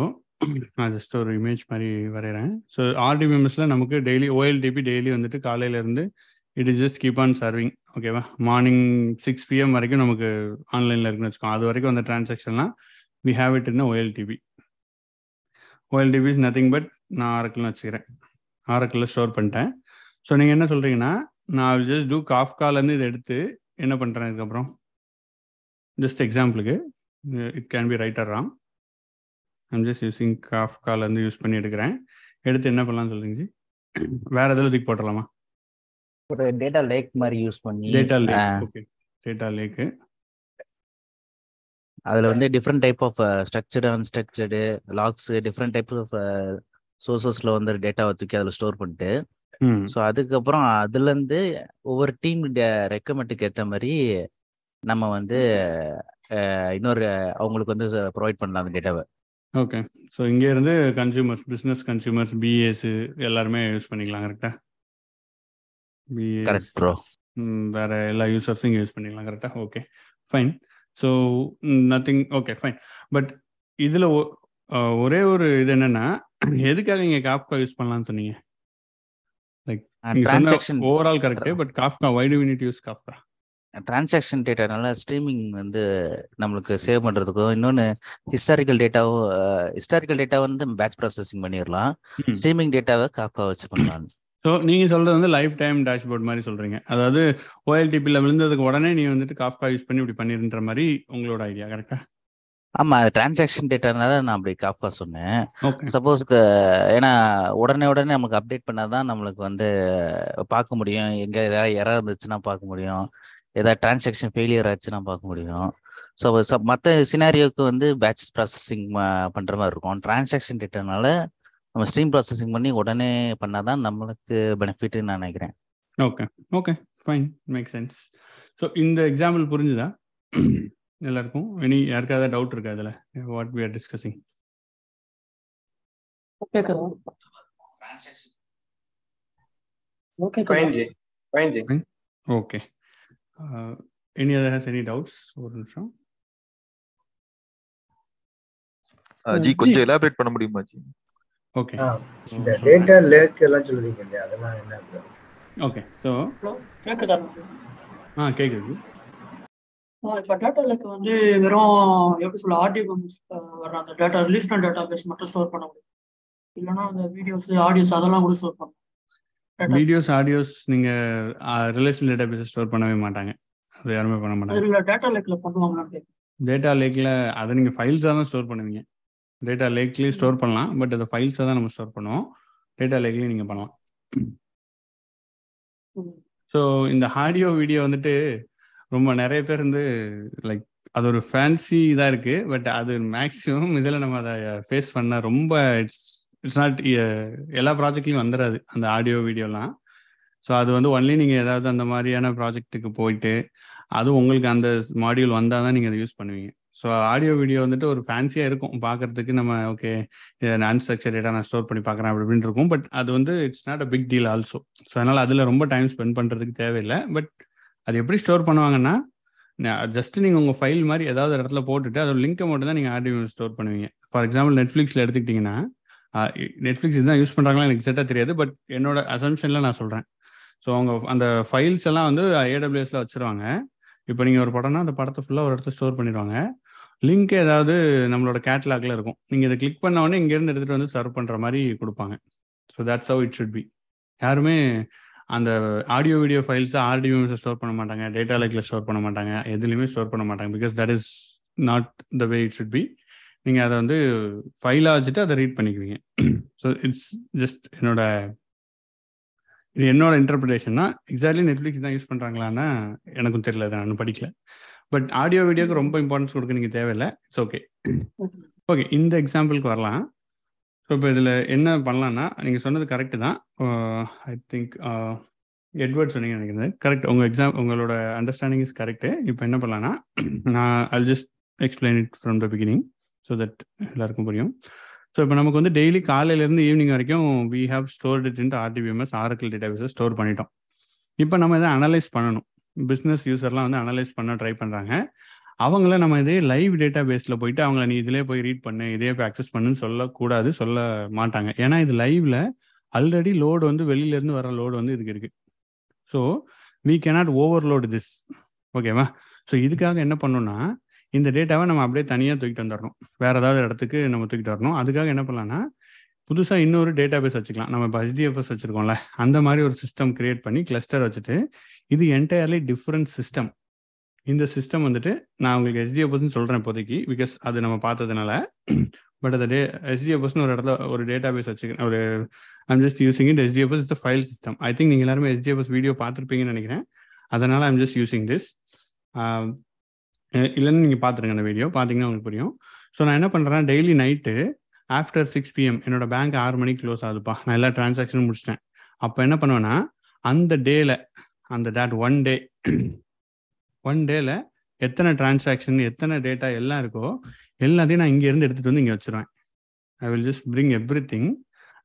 Speaker 1: நான் ஜஸ்ட் ஒரு இமேஜ் மாதிரி வரைகிறேன் ஸோ ஆர்டிபிஎம்எஸ்ல நமக்கு டெய்லி ஓஎல்டிபி டெய்லி வந்துட்டு காலையிலேருந்து it is just keep on serving ஓகேவா மார்னிங் சிக்ஸ் பிஎம் வரைக்கும் நமக்கு ஆன்லைனில் இருக்குன்னு வச்சுக்கோங்க அது வரைக்கும் அந்த டிரான்சாக்ஷன்லாம் we have it in OLTP OLTP is nothing but நான் ஆரக்கிள்னு வச்சுக்கிறேன். ஆரக்கிளில் ஸ்டோர் பண்ணிட்டேன். ஸோ நீங்கள் என்ன சொல்கிறீங்கன்னா நான் ஜஸ்ட் டூ காஃப்காலேருந்து இதை எடுத்து என்ன பண்ணுறேன் இதுக்கப்புறம்? ஜஸ்ட் எக்ஸாம்பிளுக்கு it can be right or wrong I'm just using காஃப்காலேருந்து use பண்ணி எடுக்கிறேன். எடுத்து என்ன பண்ணலாம்னு சொல்லுங்க ஜி? வேற எதில் தூக்கி போட்டுடலாமா?
Speaker 8: ஒரு டேட்டா லேக் மாதிரி யூஸ் பண்ணி
Speaker 1: data lake okay data lake
Speaker 8: அதுல வந்து different type of structured unstructured logs different type of சோர்சஸ்ல வந்து டேட்டாவை தூக்கி அதில் ஸ்டோர் பண்ணிட்டு ஸோ அதுக்கப்புறம் அதுலேருந்து ஒவ்வொரு டீம் ரெக்கமெண்ட்டுக்கு ஏற்ற மாதிரி நம்ம வந்து இன்னொரு அவங்களுக்கு வந்து ப்ரொவைட் பண்ணலாம் அந்த டேட்டாவை
Speaker 1: ஓகே ஸோ இங்கே இருந்து கன்சியூமர்ஸ் பிஸ்னஸ் கன்சியூமர்ஸ் பிஏஸ் எல்லாருமே யூஸ் பண்ணிக்கலாம் கரெக்டா பிஏ
Speaker 8: கரெக்ட் ப்ரோ
Speaker 1: வேற எல்லா யூசர்ஸும் யூஸ் பண்ணிக்கலாம் கரெக்டா okay fine so nothing okay fine but இதில் ஒரே ஒரு இது என்னன்னா எதுக்காக இங்கே காப்கா யூஸ் பண்ணலாம்னு சொன்னீங்க? Like overall correct but Kafka why to unit use Kafka
Speaker 8: transaction டேட்டானால streaming வந்து நம்மளுக்கு சேவ் பண்ணுறதுக்கும் இன்னொன்று ஹிஸ்டாரிக்கல் டேட்டாவும் ஹிஸ்டாரிக்கல் டேட்டா வந்து பேட்ச் ப்ராசஸிங் பண்ணிடலாம். ஸ்ட்ரீமிங் டேட்டாவை காக்கா வச்சு பண்ணலாம்.
Speaker 1: ஸோ நீங்கள் சொல்கிறது வந்து லைஃப் டைம் டேஷ்போர்ட் மாதிரி சொல்கிறீங்க அதாவது ஓஎல்டிபியில் விழுந்ததுக்கு உடனே நீ வந்துட்டு காப்கா யூஸ் பண்ணி இப்படி பண்ணிருன்ற மாதிரி உங்களோட ஐடியா கரெக்டா
Speaker 8: ஆமா டிரான்சாக்ஷன் டேட்டானால நான் அப்படி காக்கா சொன்னேன். சப்போஸ் ஏன்னா உடனே உடனே நமக்கு அப்டேட் பண்ணாதான் நம்மளுக்கு வந்து பார்க்க முடியும். எங்க ஏதாவது எரர் இருந்துச்சுன்னா பார்க்க முடியும். ஏதாவது டிரான்சாக்ஷன் ஃபெயிலியர் ஆச்சுன்னா பார்க்க முடியும். ஸோ மற்ற சினாரியோக்கு வந்து பேட்ச் ப்ராசஸிங் பண்ற மாதிரி இருக்கும். டிரான்சாக்ஷன் டேட்டானால நம்ம ஸ்ட்ரீம் ப்ராசஸிங் பண்ணி உடனே பண்ணாதான் நம்மளுக்கு பெனிஃபிட்னு நான் நினைக்கிறேன்.
Speaker 1: Okay okay fine make sense so இந்த எக்ஸாம்பிள் புரிஞ்சுதா? எல்லாருக்கும்? இனி யாருக்காவது டவுட் இருக்கா அதில் வாட் வி ஆர் டிஸ்கஸிங்
Speaker 9: கேக்குதா okay
Speaker 1: any other has any doubts ஒரு நிமிஷம்
Speaker 5: ஜி கொஞ்சம் எலாபரேட் பண்ண முடியுமா ஜி
Speaker 1: ஓகே
Speaker 3: இந்த டேட்டா லேக் எல்லாம் சொல்லுவீங்க இல்லையா? அதெல்லாம் என்ன?
Speaker 1: ஓகே ஸோ
Speaker 9: கேக்குதா?
Speaker 1: ஆ கேட்குது
Speaker 9: ஆ, இப்ப டேட்டா லேக் வந்து வெறும் எப்படி சொல்ல ஆர்டிஎம் வர்ற அந்த டேட்டா ரிலேஷனல் டேட்டா பேஸ் மட்டும் ஸ்டோர் பண்ண முடியும். இல்லைன்னா அந்த வீடியோஸ் ஆடியோஸ் அதெல்லாம் கூட ஸ்டோர் Data-
Speaker 1: வீடியோஸ் ஆடியோஸ் நீங்கள் ரிலேஷன் டேட்டா பேஸ் ஸ்டோர் பண்ணவே மாட்டாங்க. அது யாருமே பண்ண மாட்டாங்க.
Speaker 9: டேட்டா லேக்ல கேக்குறேன்.
Speaker 1: டேட்டா லேக்கில் அதை நீங்கள் ஃபைல்ஸாக தான் ஸ்டோர் பண்ணுவீங்க. டேட்டா லேக்லேயும் ஸ்டோர் பண்ணலாம் பட் அதை ஃபைல்ஸாக தான் நம்ம ஸ்டோர் பண்ணுவோம். டேட்டா லேக்லேயும் நீங்கள் பண்ணலாம். ஸோ இந்த ஆடியோ வீடியோ வந்துட்டு ரொம்ப நிறைய பேர் வந்து லைக் அது ஒரு ஃபேன்சி இதாக இருக்கு பட் அது மேக்ஸிமம் இதில் நம்ம அதை ஃபேஸ் பண்ண ரொம்ப இட்ஸ் இட்ஸ் நாட் எல்லா ப்ராஜெக்ட்லையும் வந்துடாது அந்த ஆடியோ வீடியோலாம் ஸோ அது வந்து ஒன்லி நீங்கள் ஏதாவது அந்த மாதிரியான ப்ராஜெக்ட்டுக்கு போயிட்டு அதுவும் உங்களுக்கு அந்த மாடியூல் வந்தால் தான் நீங்கள் அதை யூஸ் பண்ணுவீங்க. ஸோ ஆடியோ வீடியோ வந்துட்டு ஒரு ஃபேன்சியாக இருக்கும். பார்க்குறதுக்கு நம்ம ஓகே அன்ஸ்ட்ரக்சர் டேட்டா நான் ஸ்டோர் பண்ணி பார்க்குறேன் அப்படி இப்படின்னு இருக்கும். பட் அது வந்து it's not a big deal also so அதனால் அதில் ரொம்ப டைம் ஸ்பெண்ட் பண்ணுறதுக்கு தேவையில்லை. பட் அது எப்படி ஸ்டோர் பண்ணுவாங்கன்னா ஜஸ்ட் நீங்கள் உங்கள் ஃபைல் மாதிரி ஏதாவது இடத்துல போட்டுட்டு அதோட லிங்க் மட்டும் தான் நீங்கள் ஆடியோ ஸ்டோர் பண்ணுவீங்க. ஃபார் எக்ஸாம்பிள் நெட்ஃப்ளிக்ஸில் எடுத்துக்கிட்டிங்கன்னா நெட்ஃப்ளிக்ஸ் இதுதான் யூஸ் பண்ணுறாங்களா எனக்கு செட்டாக தெரியாது பட் என்னோட அசம்ஷனில் நான் சொல்கிறேன் ஸோ அவங்க அந்த ஃபைல்ஸ் எல்லாம் வந்து ஏடபிள்யூஎஸில் வச்சுருவாங்க. இப்போ நீங்கள் ஒரு படம்னா அந்த படத்தை ஃபுல்லாக ஒரு இடத்துல ஸ்டோர் பண்ணிடுவாங்க. லிங்க் ஏதாவது நம்மளோட கேட்லாக்ல இருக்கும். நீங்கள் இதை கிளிக் பண்ண உடனே இங்கேருந்து எடுத்துகிட்டு வந்து சர்வ் பண்ணுற மாதிரி கொடுப்பாங்க. So that's how it should be யாருமே அந்த ஆடியோ வீடியோ ஃபைல்ஸை ஆர்டிஓ ஸ்டோர் பண்ண மாட்டாங்க. டேட்டா லைக்கில் ஸ்டோர் பண்ண மாட்டாங்க. எதுலையுமே ஸ்டோர் பண்ண மாட்டாங்க. Because that is not the way it should be நீங்கள் அதை வந்து ஃபைலாக வச்சுட்டு அதை ரீட் பண்ணிக்குவீங்க. ஸோ இட்ஸ் ஜஸ்ட் என்னோட இது என்னோட இன்டர்பிரிட்டேஷன்னா எக்ஸாக்ட்லி நெட்ஃப்ளிக்ஸ் தான் யூஸ் பண்ணுறாங்களான்னா எனக்கும் தெரியல அதை நான் படிக்கல. பட் ஆடியோ வீடியோக்கு ரொம்ப இம்பார்ட்டன்ஸ் கொடுக்க நீங்கள் தேவையில்லை இட்ஸ் ஓகே ஓகே இந்த எக்ஸாம்பிளுக்கு வரலாம். ஸோ இப்போ இதில் என்ன பண்ணலான்னா நீங்கள் சொன்னது கரெக்டு தான். ஐ திங்க் எட்வர்ட் சொன்னீங்க நினைக்கிறேன். கரெக்ட் உங்கள் எக்ஸாம் உங்களோட அண்டர்ஸ்டாண்டிங் இஸ் கரெக்டு இப்போ என்ன பண்ணலான்னா நான் I just explain it from the beginning so that எல்லாருக்கும் புரியும். ஸோ இப்போ நமக்கு வந்து டெய்லி காலையிலேருந்து ஈவினிங் வரைக்கும் we have stored it into RDBMS Oracle டேட்டாபேஸை store பண்ணிட்டோம். இப்போ நம்ம இதை அனலைஸ் பண்ணணும். பிஸ்னஸ் யூசர்லாம் வந்து அனலைஸ் பண்ண ட்ரை பண்ணுறாங்க அவங்கள நம்ம இதே லைவ் டேட்டா பேஸில் போயிட்டு அவங்கள நீ இதிலே போய் ரீட் பண்ணு இதே போய் அக்சஸ் பண்ணுன்னு சொல்லக்கூடாது சொல்ல மாட்டாங்க. ஏன்னா இது லைவ்ல ஆல்ரெடி லோடு வந்து வெளியிலேருந்து வர லோடு வந்து இதுக்கு இருக்கு. So we cannot overload this ஓகேவா ஸோ இதுக்காக என்ன பண்ணணும்னா இந்த டேட்டாவை நம்ம அப்படியே தனியாக தூக்கிட்டு வந்துடணும் வேற ஏதாவது இடத்துக்கு நம்ம தூக்கிட்டு வரணும். அதுக்காக என்ன பண்ணலாம்னா புதுசாக இன்னொரு டேட்டா பேஸ் வச்சுக்கலாம். நம்ம இப்போ ஹெச்டிஎஃப்எஸ் வச்சுருக்கோம்ல அந்த மாதிரி ஒரு சிஸ்டம் கிரியேட் பண்ணி கிளஸ்டர் வச்சுட்டு இது என்டையர்லி டிஃப்ரெண்ட் சிஸ்டம் இந்த சிஸ்டம் வந்துட்டு நான் உங்களுக்கு ஹெச்டிஎஃப்எஸ்ன்னு சொல்கிறேன் இப்போதைக்கு பிகாஸ் அது நம்ம பார்த்ததுனால. பட் அது டே ஹெச்டிஎஃப்எஸ்னு ஒரு இடத்துல ஒரு டேட்டா பேஸ் வச்சுக்கிறேன் ஒரு I'm just using it HDFS is file system I think நீங்கள் எல்லாருமே ஹெச்டிஎஃப்எஸ் வீடியோ பார்த்துருப்பீங்கன்னு நினைக்கிறேன். அதனால ஐம் ஜஸ்ட் யூசிங் திஸ் இல்லைன்னு நீங்கள் பார்த்துருங்க அந்த வீடியோ பார்த்தீங்கன்னா உங்களுக்கு புரியும். ஸோ நான் என்ன பண்ணுறேன் daily night after six PM என்னோட பேங்க் ஆறு மணிக்கு க்ளோஸ் ஆகுதுப்பா. நான் எல்லா டிரான்சாக்ஷனும் முடிச்சிட்டேன். அப்போ என்ன பண்ணுவேன்னா அந்த டேல அந்த டேட் ஒன் டே ஒன் டேல எத்தனை டிரான்சாக்ஷன் எத்தனை டேட்டா எல்லாம் இருக்கோ எல்லாத்தையும் நான் இங்கேருந்து எடுத்துகிட்டு வந்து இங்கே வச்சுருவேன். I will just bring everything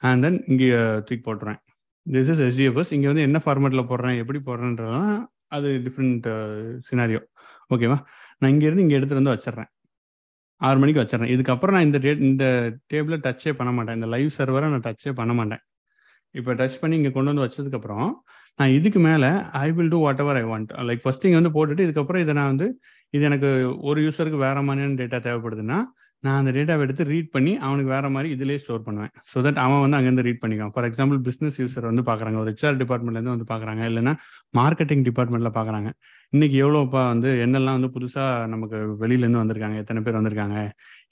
Speaker 1: and then இங்கே தூக்கி போட்டுருவேன். திஸ் இஸ் எஸ்டிஎஃப்எஸ் இங்கே வந்து என்ன ஃபார்மேட்டில் போடுறேன் எப்படி போடுறேன்றதுலாம் அது டிஃப்ரெண்ட் சினாரியோ ஓகேவா நான் இங்கேருந்து இங்கே எடுத்துகிட்டு வந்து வச்சிடுறேன் ஆறு மணிக்கு வச்சிடறேன் இதுக்கப்புறம் நான் இந்த டேட் இந்த டேபிளை டச்சே பண்ண மாட்டேன். இந்த லைவ் சர்வரை நான் டச்சே பண்ண மாட்டேன். இப்போ டச் பண்ணி இங்கே கொண்டு வந்து வச்சதுக்கப்புறம் நான் இதுக்கு மேலே I will do whatever I want like first இங்கே வந்து போட்டுட்டு இதுக்கப்புறம் இதை நான் வந்து இது எனக்கு ஒரு யூஸருக்கு வேற மாதிரியான டேட்டா தேவைப்படுதுன்னா நான் அந்த டேட்டாவை எடுத்து ரீட் பண்ணி அவனுக்கு வேற மாதிரி இதுலேயே ஸ்டோர் பண்ணுவேன். ஸோ தட் அவன் வந்து அங்கேருந்து ரீட் பண்ணிக்கான் ஃபார் எக்ஸாம்பிள் பிஸ்னஸ் யூசர் வந்து பார்க்குறாங்க ஒரு ஹெச்ஆர் டிபார்ட்மெண்ட்லேருந்து வந்து பார்க்குறாங்க இல்லைன்னா மார்க்கெட்டிங் டிபார்ட்மெண்ட்டில் பார்க்குறாங்க இன்னைக்கு எவ்வளோப்பா வந்து என்னெல்லாம் வந்து புதுசாக நமக்கு வெளியிலேருந்து வந்திருக்காங்க? எத்தனை பேர் வந்திருக்காங்க?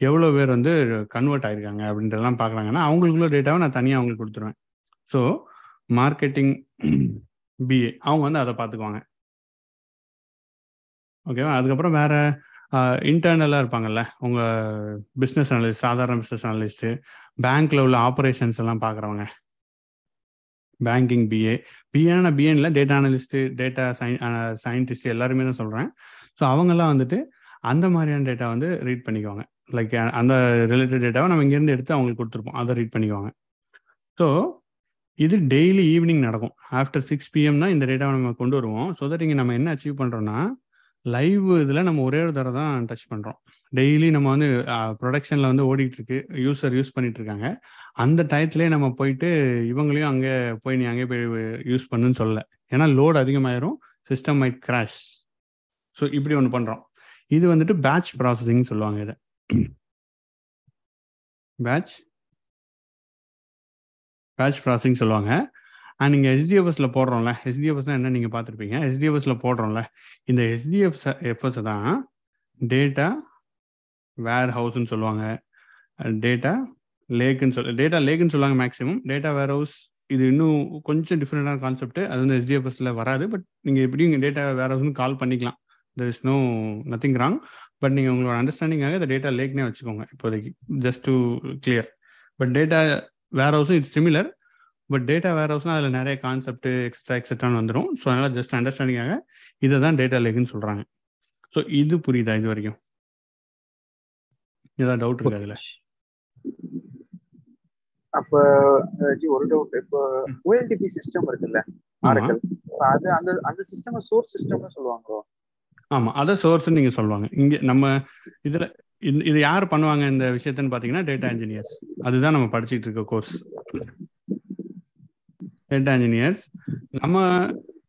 Speaker 1: எவ்வளோ பேர் வந்து கன்வெர்ட் ஆயிருக்காங்க? அப்படின்றதெல்லாம் பார்க்குறாங்கன்னா அவங்களுக்குள்ள டேட்டாவை நான் தனியாக அவங்களுக்கு கொடுத்துருவேன். ஸோ மார்க்கெட்டிங் பிஏ அவங்க வந்து அதை பார்த்துக்குவாங்க. ஓகேவா அதுக்கப்புறம் வேற இன்டர்னலாக இருப்பாங்கல்ல உங்கள் பிஸ்னஸ் அனலிஸ்ட் சாதாரண பிஸ்னஸ் அனலிஸ்ட்டு பேங்க்கில் உள்ள ஆப்ரேஷன்ஸ் எல்லாம் பார்க்குறவங்க பேங்கிங் பிஏ பிஏனா பிஏன்ல data analyst data sci scientist எல்லாருமே தான் சொல்கிறேன் ஸோ அவங்கெல்லாம் வந்துட்டு அந்த மாதிரியான டேட்டா வந்து ரீட் பண்ணிக்குவாங்க. லைக் அந்த ரிலேட்டட் டேட்டாவை நம்ம இங்கேருந்து எடுத்து அவங்களுக்கு கொடுத்துருப்போம். அதை ரீட் பண்ணிக்குவாங்க. ஸோ இது டெய்லி ஈவினிங் நடக்கும். ஆஃப்டர் சிக்ஸ் பிஎம் தான் இந்த டேட்டாவை நம்ம கொண்டு வருவோம். ஸோ தட் இங்கே நம்ம என்ன அச்சீவ் பண்ணுறோன்னா லைவ் இதில் நம்ம ஒரே ஒரு தடவை தான் டச் பண்ணுறோம் டெய்லி நம்ம வந்து ப்ரொடக்ஷனில் வந்து ஓடிட்டு இருக்கு. யூஸர் யூஸ் பண்ணிட்டு இருக்காங்க. அந்த டயத்துலேயே நம்ம போயிட்டு இவங்களையும் அங்கே போய் நீ அங்கே போய் யூஸ் பண்ணுன்னு சொல்லலை. ஏன்னா லோட் அதிகமாயிரும். சிஸ்டம் மைட் கிராஷ் ஸோ இப்படி ஒன்று பண்ணுறோம் இது வந்துட்டு பேட்ச் ப்ராசஸிங் சொல்லுவாங்க இதை. பேட்ச் பேட்ச் ப்ராசஸிங் சொல்லுவாங்க. நீங்கள் ஹெச்டிஎஃப்எஸில் போடுறோம்ல. ஹெச்டிஎஃப்எஸ்னா என்ன நீங்கள் பார்த்துருப்பீங்க? ஹெச்டிஎஃப்எஸில் போடுறோம்ல. இந்த ஹெச்டிஎஃப் எஃப்எஸ் தான் டேட்டா வேர் ஹவுஸ்ன்னு சொல்லுவாங்க. டேட்டா லேக்குன்னு சொல் டேட்டா லேக்குன்னு சொல்லுவாங்க மேக்ஸிமம் டேட்டா வேர் ஹவுஸ் இது இன்னும் கொஞ்சம் டிஃப்ரெண்டான கான்செப்ட் அது வந்து ஹெச்டிஎஃப்எஸ்ல வராது. பட் நீங்கள் எப்படியும் இங்கே டேட்டா வேர் ஹவுஸ்னு கால் பண்ணிக்கலாம். There is no nothing wrong but நீங்கள் உங்களோட அண்டர்ஸ்டாண்டிங்காக இந்த டேட்டா லேக்னே வச்சுக்கோங்க. இப்போதைக்கு just to clear but data வேர் ஹவுஸும் இட்ஸ் சிமிலர் பட் டேட்டா வேர் ஹவுஸ்னால் அதில் நிறைய கான்செப்ட் எக்ஸ்ட்ரா எக்ஸட்ரான்னு வந்துடும் ஸோ அதனால் ஜஸ்ட் அண்டர்ஸ்டாண்டிங்காக இதை தான் டேட்டா லேக்குன்னு சொல்கிறாங்க ஸோ இது புரியுதா இது வரைக்கும்? ஏதாவது டவுட் இருக்கு அதில்
Speaker 7: அப்ப ஒரு டவுட் இப்போ ஓஎல்டிபி சிஸ்டம் இருக்குல்ல ஆரக்கல் அது அந்த அந்த சிஸ்டம் சோர்ஸ் சிஸ்டம்னு சொல்லுவாங்களோ
Speaker 1: ஆமா அதை சோர்ஸ் நீங்க சொல்லுவாங்க. இங்க நம்ம இதுல இது யார் பண்ணுவாங்க இந்த விஷயத்தன்னு பாத்தீங்கன்னா டேட்டா இன்ஜினியர்ஸ் அதுதான் நம்ம படிச்சுட்டு இருக்க கோர்ஸ் டேட்டா இன்ஜினியர்ஸ் நம்ம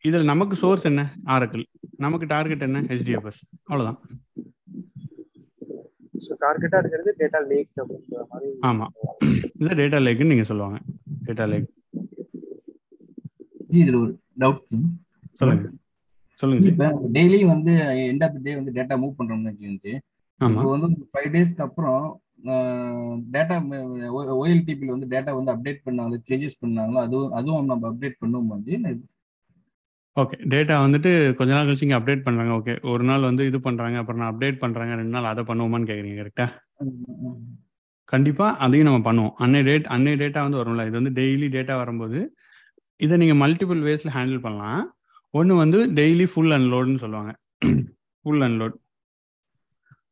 Speaker 1: இதுல நமக்கு சோர்ஸ் என்ன? ஆரக்கிள் நமக்கு டார்கெட் என்ன? ஹெச்டிஎஃப்எஸ் அவ்வளவுதான்.
Speaker 7: ஸோ டார்கெட்டா இருக்கிறது டேட்டா லேக் அப்படின்ற மாதிரி
Speaker 1: ஆமா. இல்ல டேட்டா லேக்னு நீங்க சொல்லுவாங்க. டேட்டா லேக்
Speaker 10: ஜி இதுல ஒரு டவுட்
Speaker 1: சொல்லுங்க. சொல்லுங்க
Speaker 10: இப்ப டெய்லி வந்து எண்ட் ஆஃப் டே வந்து டேட்டா மூவ் பண்றோம்னு வச்சுக்கிச்சு இப்போ வந்து ஃபைவ் டேஸ்க்கு அப்புறம் டேட்டா ஓஎல்டிபியில் வந்து டேட்டா வந்து அப்டேட் பண்ணாங்களோ சேஞ்சஸ் பண்ணாங்களோ அதுவும் அதுவும் நம்ம அப்டேட் பண்ணும் போது
Speaker 1: ஓகே டேட்டா வந்துட்டு கொஞ்ச நாள் கழிச்சு இங்கே அப்டேட் பண்ணுறாங்க ஓகே ஒரு நாள் வந்து இது பண்ணுறாங்க அப்புறம் நான் அப்டேட் பண்ணுறாங்க ரெண்டு நாள் அதை பண்ணுவோமான்னு கேட்குறீங்க கரெக்டா கண்டிப்பாக அதையும் நம்ம பண்ணுவோம். அன்னை டேட் அன்னை டேட்டா வந்து வரும்ல இது வந்து டெய்லி டேட்டா வரும்போது இதை நீங்கள் மல்டிபிள் வேஸில் ஹேண்டில் பண்ணலாம். ஒன்று வந்து டெய்லி ஃபுல் அன்லோடுன்னு சொல்லுவாங்க. ஃபுல் அன்லோட்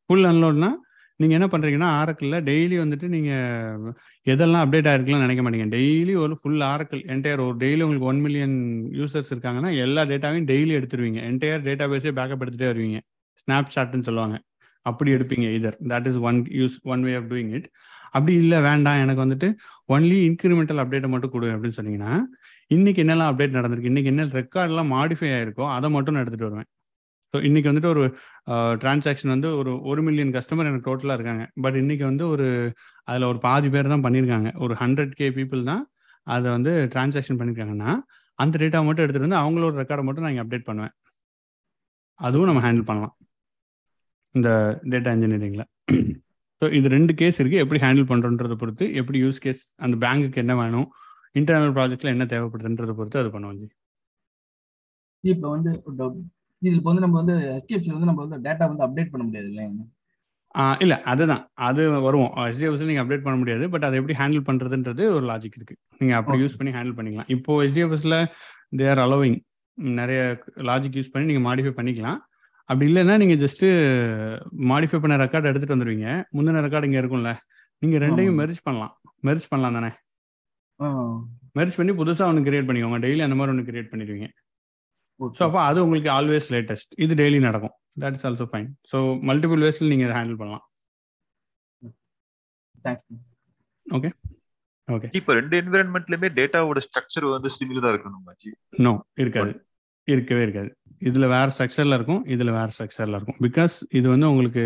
Speaker 1: ஃபுல் அன்லோட்னா நீங்கள் என்ன பண்ணுறீங்கன்னா ஆரக்கில் டெய்லி வந்துட்டு நீங்கள் எதெல்லாம் அப்டேட் ஆயிருக்கலாம்னு நினைக்க மாட்டீங்க. டெய்லி ஒரு ஃபுல் ஆரக்கிள் என்டையர் ஒரு டெய்லி உங்களுக்கு ஒன் மில்லியன் யூசர்ஸ் இருக்காங்கன்னா எல்லா டேட்டாவையும் டெய்லி எடுத்துருவீங்க. என்டையர் டேட்டா பேஸே பேக்கப் எடுத்துகிட்டே வருவீங்க. ஸ்னாப் சாட்னு சொல்லுவாங்க. அப்படி எடுப்பீங்க either that is one use one way of doing it அப்படி இல்லை வேண்டாம். எனக்கு வந்துட்டு ஒன்லி இன்க்ரிமெண்டல் அப்டேட்டை மட்டும் கொடு அப்படின்னு சொன்னீங்கன்னா இன்னைக்கு என்னெல்லாம் அப்டேட் நடந்திருக்கு இன்னைக்கு என்ன ரெக்கார்ட்லாம் மாடிஃபை ஆயிருக்கோ அதை மட்டும் நான் எடுத்துகிட்டு வருவேன். ஸோ இன்றைக்கி வந்துட்டு ஒரு டிரான்சாக்ஷன் வந்து ஒரு ஒரு மில்லியன் கஸ்டமர் எனக்கு டோட்டலாக இருக்காங்க. பட் இன்னைக்கு வந்து ஒரு அதில் ஒரு பாதி பேர் தான் பண்ணியிருக்காங்க ஒரு ஹண்ட்ரட் கே பீப்புள் தான் அதை வந்து டிரான்சாக்ஷன் பண்ணியிருக்காங்கன்னா அந்த டேட்டா மட்டும் எடுத்துகிட்டு வந்து அவங்களோட ரெக்கார்டை மட்டும் நான் இங்கே அப்டேட் பண்ணுவேன். அதுவும் நம்ம ஹேண்டில் பண்ணலாம். இந்த டேட்டா இன்ஜினியரிங்கில் ஸோ இது ரெண்டு கேஸ் இருக்குது எப்படி ஹேண்டில் பண்ணுறோன்றதை பொறுத்து எப்படி யூஸ் கேஸ் அந்த பேங்க்குக்கு என்ன வேணும் இன்டர்னல் ப்ராஜெக்ட்ல என்ன தேவைப்படுதுன்றதை பொறுத்து அது பண்ணுவோம் ஜி.
Speaker 10: இப்போ வந்து இதுல வந்து நம்ம வந்து HDFC வந்து நம்ம வந்து டேட்டா வந்து அப்டேட் பண்ண முடியாது இல்லைங்க
Speaker 1: இல்லை அதுதான். அது வருவோம் ஹெச்டிஎஃப்எஸ்ல நீங்கள் அப்டேட் பண்ண முடியாது. பட் அதை எப்படி ஹேண்டில் பண்ணுறதுன்றது ஒரு லாஜிக் இருக்குது நீங்கள் அப்படி யூஸ் பண்ணி ஹேண்டில் பண்ணிக்கலாம். இப்போ ஹெச்டிஎஃப்எஸ்ல தே ஆர் அலோவிங் நிறைய லாஜிக் யூஸ் பண்ணி நீங்கள் மாடிஃபை பண்ணிக்கலாம். அப்படி இல்லைன்னா நீங்கள் ஜஸ்ட்டு மாடிஃபை பண்ண ரெக்கார்ட் எடுத்துகிட்டு வந்துடுவீங்க முந்தின ரெக்கார்டு இங்கே இருக்கும்ல. நீங்கள் ரெண்டையும் மெர்ஜ் பண்ணலாம். மெர்ஜ் பண்ணலாம் தானே? மெர்ஜ் பண்ணி புதுசாக ஒன்று கிரியேட் பண்ணிக்கோங்க. டெய்லி அந்த மாதிரி ஒன்று கிரியேட் பண்ணிடுவீங்க. ஸோ அப்போ அது உங்களுக்கு ஆல்வேஸ் லேட்டஸ்ட் இது டெய்லி நடக்கும். That is also fine so multiple வேஸில் நீங்கள் இதை ஹேண்டில் பண்ணலாம்.
Speaker 10: தேங்க்ஸ்
Speaker 1: ஓகே ஓகே
Speaker 5: இப்போ ரெண்டு என்விரான்மெண்ட்லயுமே டேட்டாவோட ஸ்ட்ரக்சர் வந்து சிமிலரா இருக்கணும்
Speaker 1: நோ இருக்காது. இருக்கவே இருக்காது. இதில் வேற ஸ்ட்ரக்சரில் இருக்கும் இதில் வேற ஸ்ட்ரக்சரில் இருக்கும். பிகாஸ் இது வந்து உங்களுக்கு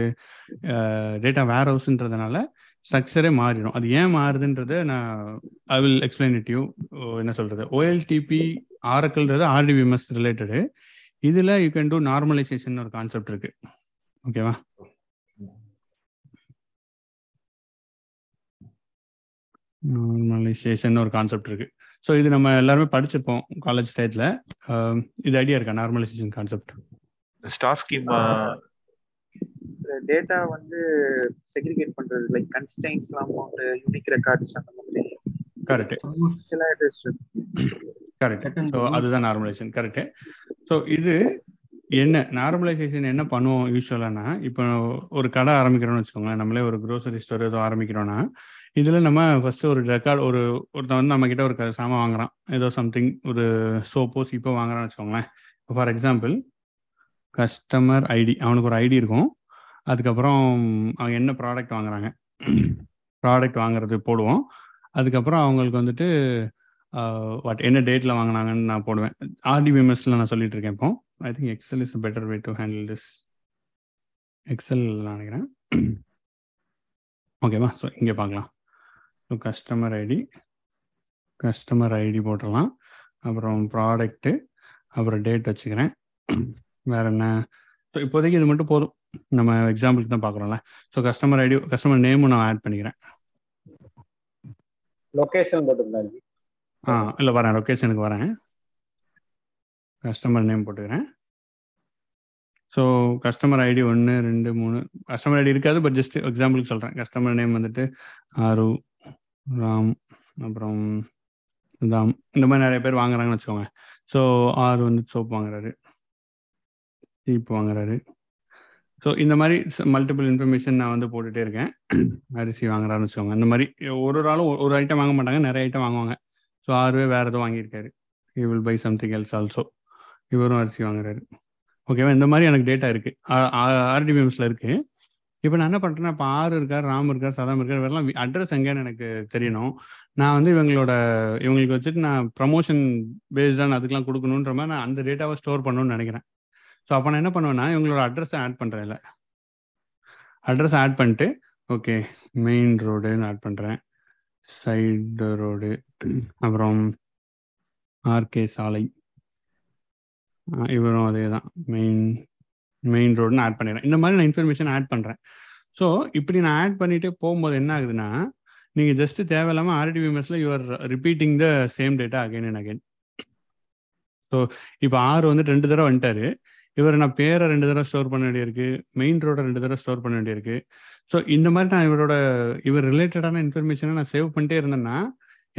Speaker 1: டேட்டா வேர் ஹவுஸ்ன்றதுனால ஸ்ட்ரக்சரே மாறிடும். அது ஏன் மாறுதுன்றது நான் I will explain it you என்ன சொல்றது? ஓஎல்டிபி ஆரக்கல்ன்றது ஆர்டிபிஎம்எஸ் ரிலேட்டடு இதில் யூ கேன் டூ நார்மலைசேஷன் ஒரு கான்செப்ட் இருக்கு. ஓகேவா நார்மலைசேஷன் ஒரு கான்செப்ட் இருக்கு. ஸோ இது நம்ம எல்லாருமே படிச்சிருப்போம் காலேஜ் டயத்தில் இது ஐடியா இருக்கா? Normalization concept
Speaker 5: star schema
Speaker 7: data வந்து செக்ரிகேட் பண்றது லைக் கன்ஸ்டைன்ஸ்லாம் போட்டு யூனிக் ரெக்கார்ட்ஸ் அந்த மாதிரி.
Speaker 1: கரெக்ட்
Speaker 7: சில
Speaker 1: கரெக்ட் ஸோ அதுதான் நார்மலைசேஷன் கரெக்ட் ஸோ இது என்ன? நார்மலைசேஷன் என்ன பண்ணுவோம் யூஸ்வலானா இப்போ ஒரு கடை ஆரம்பிக்கிறோம்னு வச்சுக்கோங்களேன். நம்மளே ஒரு க்ரோசரி ஸ்டோர் ஏதோ ஆரம்பிக்கிறோம்னா இதில் நம்ம ஃபர்ஸ்ட் ஒரு ரெக்கார்ட் ஒரு ஒருத்தன் வந்து நம்ம கிட்ட ஒரு சாமான் வாங்குறான். ஏதோ சம்திங் ஒரு சோப்போ சீப்போ வாங்குறான்னு வச்சுக்கோங்களேன். ஃபார் எக்ஸாம்பிள் கஸ்டமர் ஐடி அவனுக்கு ஒரு ஐடி இருக்கும். அதுக்கப்புறம் அவங்க என்ன ப்ராடக்ட் வாங்குறாங்க? ப்ராடக்ட் வாங்குறது போடுவோம். அதுக்கப்புறம் அவங்களுக்கு வந்துட்டு வாட் என்ன டேட்டில் வாங்கினாங்கன்னு நான் போடுவேன். ஆர்டிபிஎம்எஸ்ல நான் சொல்லிட்டு இருக்கேன் இப்போ. I think Excel is better way to handle this Excel நினைக்கிறேன். ஓகேவா ஸோ இங்கே பார்க்கலாம். So customer ID customer ID போட்டுடலாம். அப்புறம் ப்ராடக்ட்டு அப்புறம் டேட் வச்சுக்கிறேன். வேற என்ன? ஸோ இப்போதைக்கு இது மட்டும் போதும். நம்ம எக்ஸாம்பிளுக்கு தான் பார்க்குறோம்ல. ஸோ கஸ்டமர் ஐடி கஸ்டமர் நேமும் நான் ஆட் பண்ணிக்கிறேன்.
Speaker 4: லொகேஷன் போட்டுருந்தாங்க
Speaker 1: ஆ இல்லை வரேன். லொக்கேஷனுக்கு வரேன். கஸ்டமர் நேம் போட்டுக்கிறேன். ஸோ கஸ்டமர் ஐடி ஒன்று ரெண்டு மூணு. கஸ்டமர் ஐடி இருக்காது பட் ஜஸ்ட் எக்ஸாம்பிளுக்கு சொல்கிறேன் கஸ்டமர் நேம் வந்துட்டு ஆரு ராம் அப்புறம் தாம் இந்த மாதிரி நிறைய பேர் வாங்குறாங்கன்னு வச்சுக்கோங்க. ஸோ ஆறு வந்து சோப் வாங்குறாரு. சீப் வாங்குறாரு. ஸோ இந்த மாதிரி மல்டிபிள் இன்ஃபர்மேஷன் நான் வந்து போட்டுகிட்டே இருக்கேன். அரிசி வாங்குறான்னு வச்சுக்கோங்க. இந்த மாதிரி ஒரு ஒரு ஆளும் ஒரு ஐட்டம் வாங்க மாட்டாங்க. நிறைய ஐட்டம் வாங்குவாங்க. ஸோ ஆறுவே வேறு எதுவும் வாங்கியிருக்காரு. You will buy something else also இவரும் அரிசி வாங்குறாரு. ஓகேவா இந்த மாதிரி எனக்கு டேட்டா இருக்கு. ஆர்டிபிஎம்ஸ்ல இருக்கு. இப்போ நான் என்ன பண்ணுறேன்னா இப்போ ஆறு இருக்கார் ராம் இருக்கார் சதாம் இருக்கார் இவரெல்லாம் அட்ரஸ் எங்கேன்னு எனக்கு தெரியணும். நான் வந்து இவங்களோட இவங்களுக்கு வச்சுட்டு நான் ப்ரமோஷன் பேஸ்டான அதுக்கெலாம் கொடுக்கணுன்ற மாதிரி நான் அந்த டேட்டாவை ஸ்டோர் பண்ணணும்னு நினைக்கிறேன். ஸோ அப்போ நான் என்ன பண்ணுவேன்னா இவங்களோட அட்ரஸை ஆட் பண்ணுறேன் இல்லை அட்ரஸ் ஆட் பண்ணிட்டு ஓகே மெயின் ரோடுன்னு ஆட் பண்ணுறேன் சைடு ரோடு அப்புறம் ஆர்கே சாலை. இவரும் அதே தான் மெயின் மெயின் ரோடுன்னு ஆட் பண்ணிடுறேன். இந்த மாதிரி நான் இன்ஃபர்மேஷன் ஆட் பண்ணுறேன் ஸோ இப்படி நான் ஆட் பண்ணிட்டு போகும்போது என்ன ஆகுதுன்னா நீங்கள் ஜஸ்ட் தேவையில்லாமல் ஆர்டிபிஎம்எஸ்ல you're repeating the same data again and again so இப்போ ஆறு வந்துட்டு ரெண்டு தடவை வந்துட்டாரு. இவர் நான் பேரை ரெண்டு தடவை ஸ்டோர் பண்ண வேண்டியிருக்கு மெயின் ரோட ரெண்டு தடவை ஸ்டோர் பண்ண வேண்டியிருக்கு. ஸோ இந்த மாதிரி நான் இவரோட இவர் ரிலேட்டடான இன்ஃபர்மேஷனை நான் சேவ் பண்ணிட்டே இருந்தேன்னா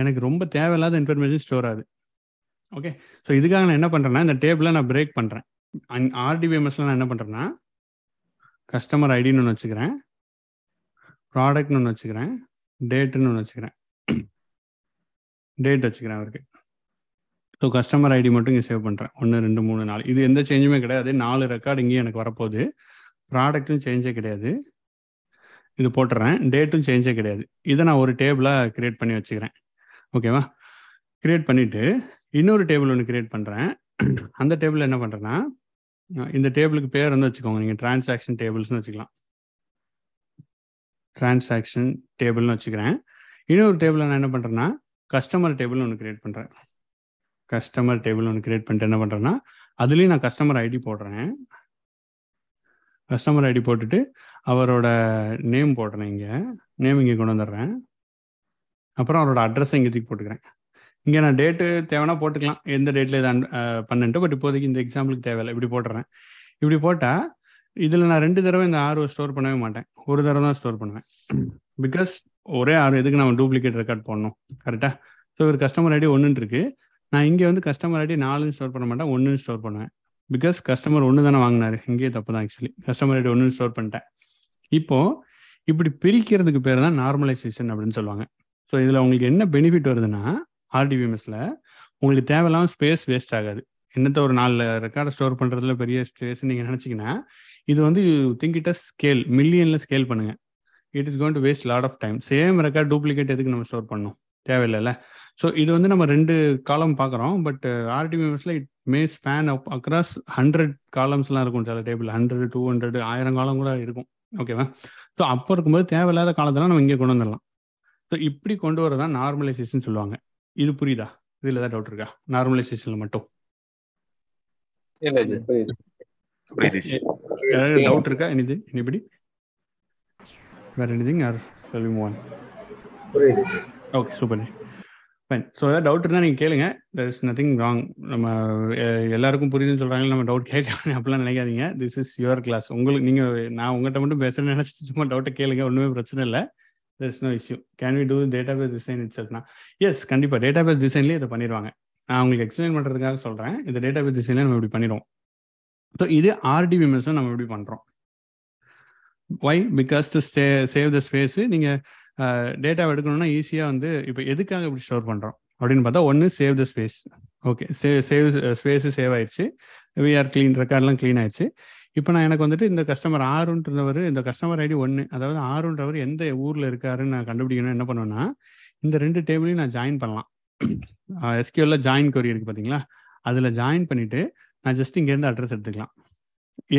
Speaker 1: எனக்கு ரொம்ப தேவையில்லாத இன்ஃபர்மேஷன் ஸ்டோர் ஆகுது. ஓகே ஸோ இதுக்காக நான் என்ன பண்ணுறேன்னா இந்த டேபிளை நான் பிரேக் பண்ணுறேன் ஆர்டிபிஎம்எஸ்ல நான் என்ன பண்ணுறேன்னா கஸ்டமர் ஐடின்னு ஒன்று வச்சுக்கிறேன். ப்ராடக்ட்னு ஒன்று வச்சுக்கிறேன். டேட்டுன்னு ஒன்று வச்சுக்கிறேன். டேட் வச்சுக்கிறேன் அவருக்கு. ஸோ கஸ்டமர் ஐடி மட்டும் இங்கே சேவ் பண்ணுறேன் ஒன்று ரெண்டு மூணு நாலு. இது எந்த சேஞ்சுமே கிடையாது. நாலு ரெக்கார்டு இங்கேயும் எனக்கு வரப்போகுது. ப்ராடக்ட்டும் சேஞ்சே கிடையாது. இது போட்டுறேன். டேட்டும் சேஞ்சே கிடையாது. இதை நான் ஒரு டேபிளாக கிரியேட் பண்ணி வச்சுக்கிறேன். ஓகேவா கிரியேட் பண்ணிவிட்டு இன்னொரு டேபிள் ஒன்று கிரியேட் பண்ணுறேன் அந்த டேபிள் என்ன பண்ணுறேன்னா இந்த டேபிளுக்கு பேர் வந்து வச்சுக்கோங்க. நீங்கள் டிரான்சாக்ஷன் டேபிள்ஸ்னு வச்சுக்கலாம். டிரான்சாக்ஷன் டேபிள்னு வச்சுக்கிறேன். இன்னொரு டேபிள் நான் என்ன பண்ணுறேன்னா கஸ்டமர் டேபிள்னு ஒன்று கிரியேட் பண்ணுறேன் கஸ்டமர் டேபிள் ஒன்று கிரியேட் பண்ணிட்டு என்ன பண்ணுறேன்னா அதுலேயும் நான் கஸ்டமர் ஐடி போடுறேன். கஸ்டமர் ஐடி போட்டுட்டு அவரோட நேம் போடுறேன் இங்கே. நேம் இங்கே கொண்டு வந்துடுறேன். அப்புறம் அவரோட அட்ரஸை இங்கே தூக்கி போட்டுக்கிறேன். இங்கே நான் டேட்டு தேவைன்னா போட்டுக்கலாம். எந்த டேட்டில் இதை பண்ணிட்டு பட் இப்போதைக்கு இந்த எக்ஸாம்பிளுக்கு தேவையில்லை. இப்படி போட்டுறேன். இப்படி போட்டால் இதில் நான் ரெண்டு தடவை இந்த ஆறு ஸ்டோர் பண்ணவே மாட்டேன். ஒரு தடவை தான் ஸ்டோர் பண்ணுவேன். பிகாஸ் ஒரே ஆறு எதுக்கு நம்ம டூப்ளிகேட் ரெக்கார்ட் பண்ணணும் கரெக்டாக ஸோ ஒரு கஸ்டமர் ஐடி ஒன்றுன்னு இருக்குது நான் இங்கே வந்து கஸ்டமர் ஐடி நாலுன்னு ஸ்டோர் பண்ண மாட்டேன் ஒன்றுன்னு ஸ்டோர் பண்ணுவேன். பிகாஸ் கஸ்டமர் ஒன்று தானே வாங்கினாரு. இங்கேயே தப்பு தான் ஆக்சுவலி கஸ்டமர் ஐடி ஒன்று ஸ்டோர் பண்ணிட்டேன். இப்போது இப்படி பிரிக்கிறதுக்கு பேர் தான் நார்மலைசேஷன் அப்படின்னு சொல்லுவாங்க. ஸோ இதில் உங்களுக்கு என்ன பெனிஃபிட் வருதுன்னா ஆர்டிபிஎம்எஸில் உங்களுக்கு தேவையில்லாம ஸ்பேஸ் வேஸ்ட் ஆகாது. என்னத்த ஒரு நாலு ரெக்கார்டை ஸ்டோர் பண்ணுறதுல பெரிய ஸ்பேஸ் நீங்கள் நினச்சிங்கன்னா இது வந்து திங்கிட்ட ஸ்கேல் மில்லியனில் ஸ்கேல் பண்ணுங்க. It is going to waste lot of time same record duplicate எதுக்கு நம்ம ஸ்டோர் பண்ணோம் தேவையில்லைல்ல. ஸோ இது வந்து நம்ம ரெண்டு காலம் பார்க்குறோம். But ஆர்டிபிஎம்எஸ்ல it may span up across hundred காலம்ஸ்லாம் இருக்கும் சில டேபிள் ஹண்ட்ரட் டூ ஹண்ட்ரட் ஆயிரம் காலம் கூட இருக்கும். ஓகேவா ஸோ அப்போ இருக்கும்போது தேவையில்லாத காலத்தெல்லாம் நம்ம இங்கே கொண்டு வந்துடலாம். ஸோ இப்படி கொண்டு வரதான் நார்மலைசேஷன் சொல்லுவாங்க. இது புரியுதா? இதில் ஏதாவது டவுட் இருக்கா? நார்மலைசேஷனில் மட்டும். டவுட் இருக்கா? எனிதி எனிபடி வேற எனிதிங் ஆர்
Speaker 3: புரியுது.
Speaker 1: ஓகே சூப்பர் ஃபைன் ஸோ ஏதாவது டவுட் இருந்தால் நீங்கள் கேளுங்க. தர் இஸ் நத்திங் ராங் நம்ம எ- எல்லாருக்கும் புரியுதுன்னு சொல்கிறாங்க நம்ம டவுட் கேட்கலாம் அப்படிலாம் நினைக்காதீங்க. திஸ் இஸ் யுவர் கிளாஸ் உங்களுக்கு நீங்கள் நான் உங்கள்கிட்ட மட்டும் பேசுகிறேன்னு நினச்சி சும்மா டவுட்டை கேளுங்க. ஒன்றுமே பிரச்சனை இல்லை. There is no issue can we do database design it செல்ஃப்னா yes கண்டிப்பாக டேட்டா பேஸ் டிசைன்லேயே இதை பண்ணிடுவாங்க. நான் உங்களுக்கு எக்ஸ்பிளைன் பண்ணுறதுக்காக சொல்கிறேன் இந்த டேட்டா பேஸ் டிசைனில் நம்ம இப்படி பண்ணிடுவோம். ஸோ இது ஆர்டிபிஎம்எஸும் நம்ம இப்படி பண்ணுறோம் why because to save the space நீங்கள் டேட்டாவை எடுக்கணும்னா ஈஸியாக வந்து இப்போ எதுக்காக இப்படி ஸ்டோர் பண்ணுறோம் அப்படின்னு பார்த்தா ஒன்று save the space okay save save space save ஆயிடுச்சு. விஆர் க்ளீன் ரெக்கார்ட்லாம் க்ளீன் ஆயிடுச்சு. இப்போ நான் எனக்கு வந்துட்டு இந்த கஸ்டமர் ஆறுன்றவர் இந்த கஸ்டமர் ஐடி ஒன்று அதாவது ஆறுன்றவர் எந்த ஊரில் இருக்காருன்னு நான் கண்டுபிடிக்கணும் என்ன பண்ணுவேன்னா இந்த ரெண்டு டேபிளையும் நான் ஜாயின் பண்ணலாம். எஸ்கியூல ஜாயின் கொரி இருக்கு பார்த்தீங்களா அதில் ஜாயின் பண்ணிட்டு நான் ஜஸ்ட் இங்கேருந்து அட்ரஸ் எடுத்துக்கலாம்.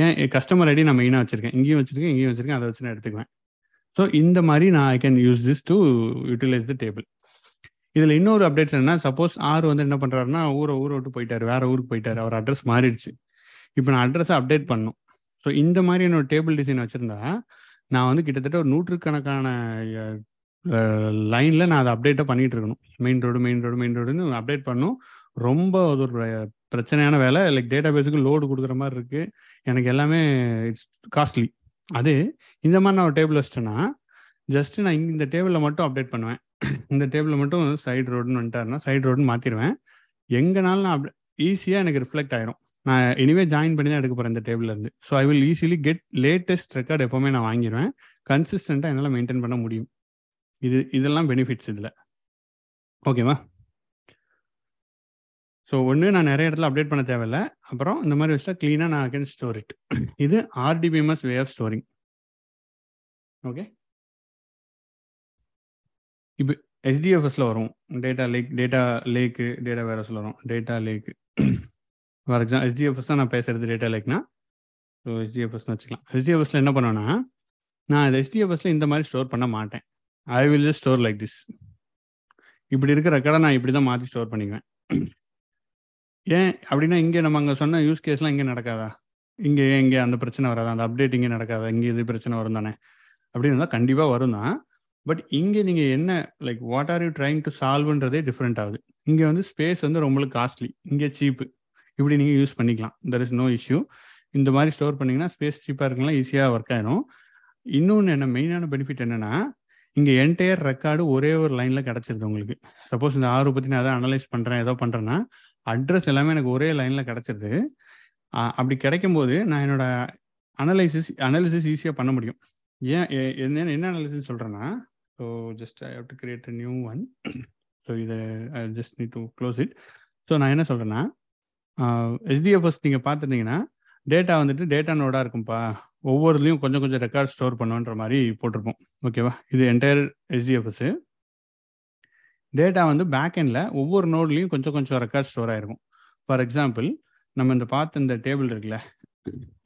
Speaker 1: ஏன் கஸ்டமர் ஐடி நான் மெயினாக வச்சிருக்கேன். இங்கேயும் வச்சிருக்கேன் இங்கேயும் வச்சிருக்கேன் அதை வச்சு நான் எடுத்துக்குவேன். ஸோ இந்த மாதிரி நான் I can use this to utilize the table இதில் இன்னொரு அப்டேட் என்ன சப்போஸ் ஆர் வந்து என்ன பண்ணுறாருன்னா ஊரை ஊரை விட்டு போயிட்டார். வேற ஊருக்கு போயிட்டார். அவர் அட்ரஸ் மாறிடுச்சு. இப்போ நான் அட்ரஸை அப்டேட் பண்ணணும் ஸோ இந்த மாதிரி என்னோட டேபிள் டிசைன் வச்சுருந்தா நான் வந்து கிட்டத்தட்ட ஒரு நூற்றுக்கணக்கான லைனில் நான் அதை அப்டேட்டாக பண்ணிகிட்டு இருக்கணும். Main road main road main ரோடுன்னு update பண்ணும். ரொம்ப அது ஒரு பிரச்சனையான வேலை. லைக் டேட்டா பேஸுக்கு லோடு கொடுக்குற மாதிரி இருக்குது எனக்கு எல்லாமே இட்ஸ் காஸ்ட்லி அது இந்த மாதிரி நான் ஒரு டேபிள் வச்சிட்டேன்னா ஜஸ்ட் நான் இந்த டேபிளில் மட்டும் அப்டேட் பண்ணுவேன். இந்த டேபிளில் மட்டும் சைடு ரோடுன்னு வந்துட்டாருன்னா சைடு ரோடுன்னு மாற்றிடுவேன் எங்கனாலும் நான் ஈஸியாக எனக்கு ரிஃப்ளெக்ட் ஆயிரும். நான் இனிமே ஜாயின் பண்ணி தான் எடுக்க போகிறேன் இந்த டேபிள் இருந்து. So I will easily get latest record எப்போவுமே நான் வாங்கிடுவேன் கன்சிஸ்டண்ட்டாக என்னால் மெயின்டைன் பண்ண முடியும். இது இதெல்லாம் பெனிஃபிட்ஸ் இதில். ஓகேவா ஸோ ஒன்று நான் நிறைய இடத்துல அப்டேட் பண்ண தேவையில்ல. அப்புறம் இந்த மாதிரி வச்சா க்ளீனாக நான் கேன் ஸ்டோர் இட் இது RDBMS way of storing okay இப்போ எஸ்டிஎஃப்எஸ்ல வரும். Data lake data lake data வேரஸில் வரும். Data lake for example HDFS தான் நான் பேசுறது டேட்டா லேக்னா ஸோ ஹெச்டிஎஃப்எஸ்னு வச்சுக்கலாம். எஸ்டிஎஃப்எஸ்ல என்ன பண்ணுவேன்னா நான் அது எஸ்டிஎஃப்எஸ்ல இந்த மாதிரி ஸ்டோர் பண்ண மாட்டேன். I will just store like this இப்படி இருக்கிற ரெக்கார்டை நான் இப்படி தான் மாற்றி ஸ்டோர் பண்ணிக்குவேன். ஏன் அப்படின்னா இங்கே நம்ம அங்கே சொன்ன யூஸ் கேஸ்லாம் இங்கே நடக்காதா? இங்கே இங்கே அந்த பிரச்சனை வராதா? அந்த அப்டேட் இங்கே நடக்காதா? இங்கே இது பிரச்சனை வரும் தானே? அப்படின்னு இருந்தால் கண்டிப்பாக வரும் தான். பட் இங்கே நீங்கள் என்ன like what are you trying to சால்வ்ன்றதே different ஆகுது. இங்கே வந்து ஸ்பேஸ் வந்து ரொம்ப காஸ்ட்லி இங்கே சீப்பு இப்படி நீங்கள் யூஸ் பண்ணிக்கலாம். தெர் இஸ் நோ இஷ்யூ இந்த மாதிரி ஸ்டோர் பண்ணிங்கன்னா ஸ்பேஸ் சீப்பாக இருக்கலாம் ஈஸியாக ஒர்க் ஆயிடும் இன்னொன்று என்ன மெயினான பெனிஃபிட் என்னென்னா இங்கே என்டையர் ரெக்கார்டு ஒரே ஒரு லைனில் கிடச்சிருது உங்களுக்கு. சப்போஸ் இந்த ஆறு பற்றி நான் எதாவது அனலைஸ் பண்ணுறேன் ஏதோ பண்ணுறேன்னா அட்ரஸ் எல்லாமே எனக்கு ஒரே லைனில் கிடச்சிருது. அப்படி கிடைக்கும் போது நான் என்னோட அனலைசிஸ் அனாலிசிஸ் ஈஸியாக பண்ண முடியும். ஏன் என்ன என்ன அனாலிசிஸ் சொல்கிறேன்னா so just I have to create a new one so இதை I just need to close it so நான் என்ன சொல்கிறேன்னா எஸ்டிஎஃப்எஸ் நீங்கள் பார்த்துருந்தீங்கன்னா டேட்டா வந்துட்டு டேட்டா நோடாக இருக்கும்ப்பா ஒவ்வொருலையும் கொஞ்சம் கொஞ்சம் ரெக்கார்ட் ஸ்டோர் பண்ணுன்ற மாதிரி போட்டிருப்போம். ஓகேவா இது என்டையர் எஸ்டிஎஃப்எஸ்ஸு டேட்டா வந்து பேக் எண்டில் ஒவ்வொரு நோட்லையும் கொஞ்சம் கொஞ்சம் ரெக்கார்ட் ஸ்டோர் ஆயிருக்கும். ஃபார் எக்ஸாம்பிள் நம்ம இந்த பார்த்த இந்த டேபிள் இருக்குல்ல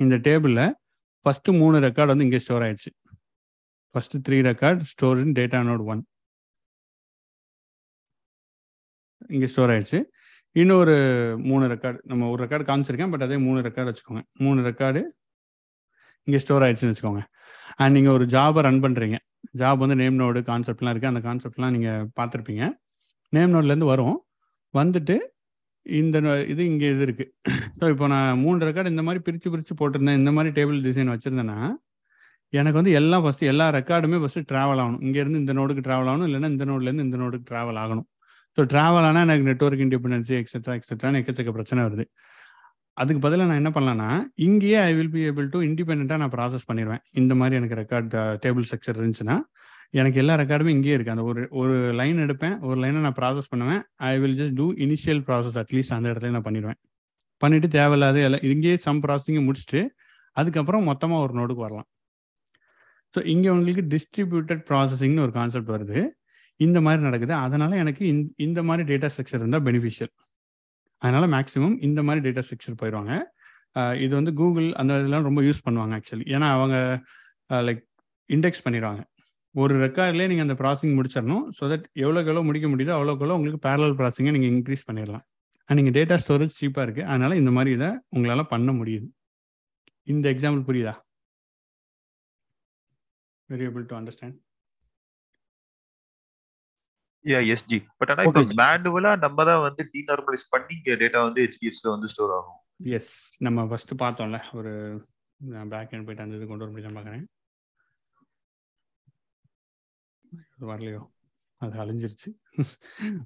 Speaker 1: இந்த டேபிளில் ஃபஸ்ட்டு மூணு ரெக்கார்டு வந்து இங்கே ஸ்டோர் ஆயிடுச்சு. First three record store in data node one இங்கே ஸ்டோர் ஆயிடுச்சு. இன்னொரு மூணு ரெக்கார்டு நம்ம ஒரு ரெக்கார்டு காமிச்சிருக்கேன் பட் அதே மூணு ரெக்கார்டு வச்சுக்கோங்க. மூணு ரெக்கார்டு இங்கே ஸ்டோர் ஆயிடுச்சுன்னு வச்சுக்கோங்க. அண்ட் நீங்கள் ஒரு ஜாபை ரன் பண்ணுறீங்க ஜாப் வந்து நேம் நோடு கான்செப்ட்லாம் இருக்குது அந்த கான்செப்ட்லாம் நீங்கள் பார்த்துருப்பீங்க. நேம் நோட்லேருந்து வரும். வந்துட்டு இந்த இது இங்கே இது இருக்குது ஸோ இப்போ நான் மூணு ரெக்கார்டு இந்த மாதிரி பிரித்து பிரித்து போட்டிருந்தேன். இந்த மாதிரி டேபிள் டிசைன் வச்சுருந்தேன்னா எனக்கு வந்து எல்லாம் ஃபஸ்ட்டு எல்லா ரெக்கார்டுமே ஃபஸ்ட்டு ட்ராவல் ஆகணும். இங்கேருந்து இந்த நோடுக்கு ட்ராவல் ஆகணும். இல்லைன்னா இந்த நோட்லேருந்து இந்த நோடுக்கு ட்ராவல் ஆகணும். ஸோ ட்ராவல் ஆனால் எனக்கு நெட்ஒர்க் இண்டிபெண்டன்சி எக்ஸெட்ரா எக்ஸெட்ரான்னு எக்கச்சக்க பிரச்சனை வருது. அதுக்கு பதிலாக நான் என்ன பண்ணலான்னா இங்கேயே I will be able to இண்டிபெண்ட்டாக நான் ப்ராசஸ் பண்ணிடுவேன் இந்த மாதிரி எனக்கு ரெக்கார்ட் டேபிள் ஸ்ட்ரக்சர் இருந்துச்சுன்னா எனக்கு எல்லா ரெக்கார்டுமே இங்கேயே இருக்குது அந்த ஒரு ஒரு லைன் எடுப்பேன். ஒரு லைனை நான் ப்ராசஸ் பண்ணுவேன். I will just do initial process at least அந்த இடத்துல நான் பண்ணிடுவேன். பண்ணிட்டு தேவையில்லாத எல்லாம் இங்கேயே சம் ப்ராசஸிங்கை முடிச்சுட்டு அதுக்கப்புறம் மொத்தமாக ஒரு நோடுக்கு வரலாம். ஸோ இங்கே உங்களுக்கு டிஸ்ட்ரிபியூட்டட் ப்ராசஸிங்னு ஒரு கான்செப்ட் வருது. இந்த மாதிரி நடக்குது. அதனால எனக்கு இந்த மாதிரி டேட்டா ஸ்ட்ரக்சர் இருந்தால் பெனிஃபிஷியல் அதனால மேக்ஸிமம் இந்த மாதிரி டேட்டா ஸ்ட்ரக்சர் போயிடுவாங்க இது வந்து கூகுள் அந்த இதெல்லாம் ரொம்ப யூஸ் பண்ணுவாங்க ஆக்சுவலி ஏன்னா அவங்க லைக் இண்டெக்ஸ் பண்ணிடுவாங்க ஒரு ரெக்கார்ட்லேயே நீங்கள் அந்த ப்ராசிங் முடிச்சிடணும் ஸோ தட் எவ்வளோக்கு எவ்வளோ முடிக்க முடியுதோ அவ்வளோக்கு எவ்வளோ உங்களுக்கு பேரலல் ப்ராசிங்கை நீங்கள் இன்க்ரீஸ் பண்ணிடலாம் நீங்கள் டேட்டா ஸ்டோரேஜ் சீப்பாக இருக்குது அதனால இந்த மாதிரி இதை உங்களால் பண்ண முடியுது. இந்த எக்ஸாம்பிள் புரியுதா? Very able to understand
Speaker 5: yeah SG but ஆனா இப்போ மேனுவலா நம்ம தான் வந்து டீநார்மலைஸ் பண்ணி டேட்டா வந்து ஹெச்டிஎஸ்ல வந்து ஸ்டோர் ஆகும்.
Speaker 1: எஸ் நம்ம ஃபர்ஸ்ட் பார்த்தோம்ல ஒரு பேக் எண்ட் போயிட்டு அந்த இது கொண்டு வர முடியுமா பார்க்குறேன் வரலையோ? அது அழிஞ்சிருச்சு.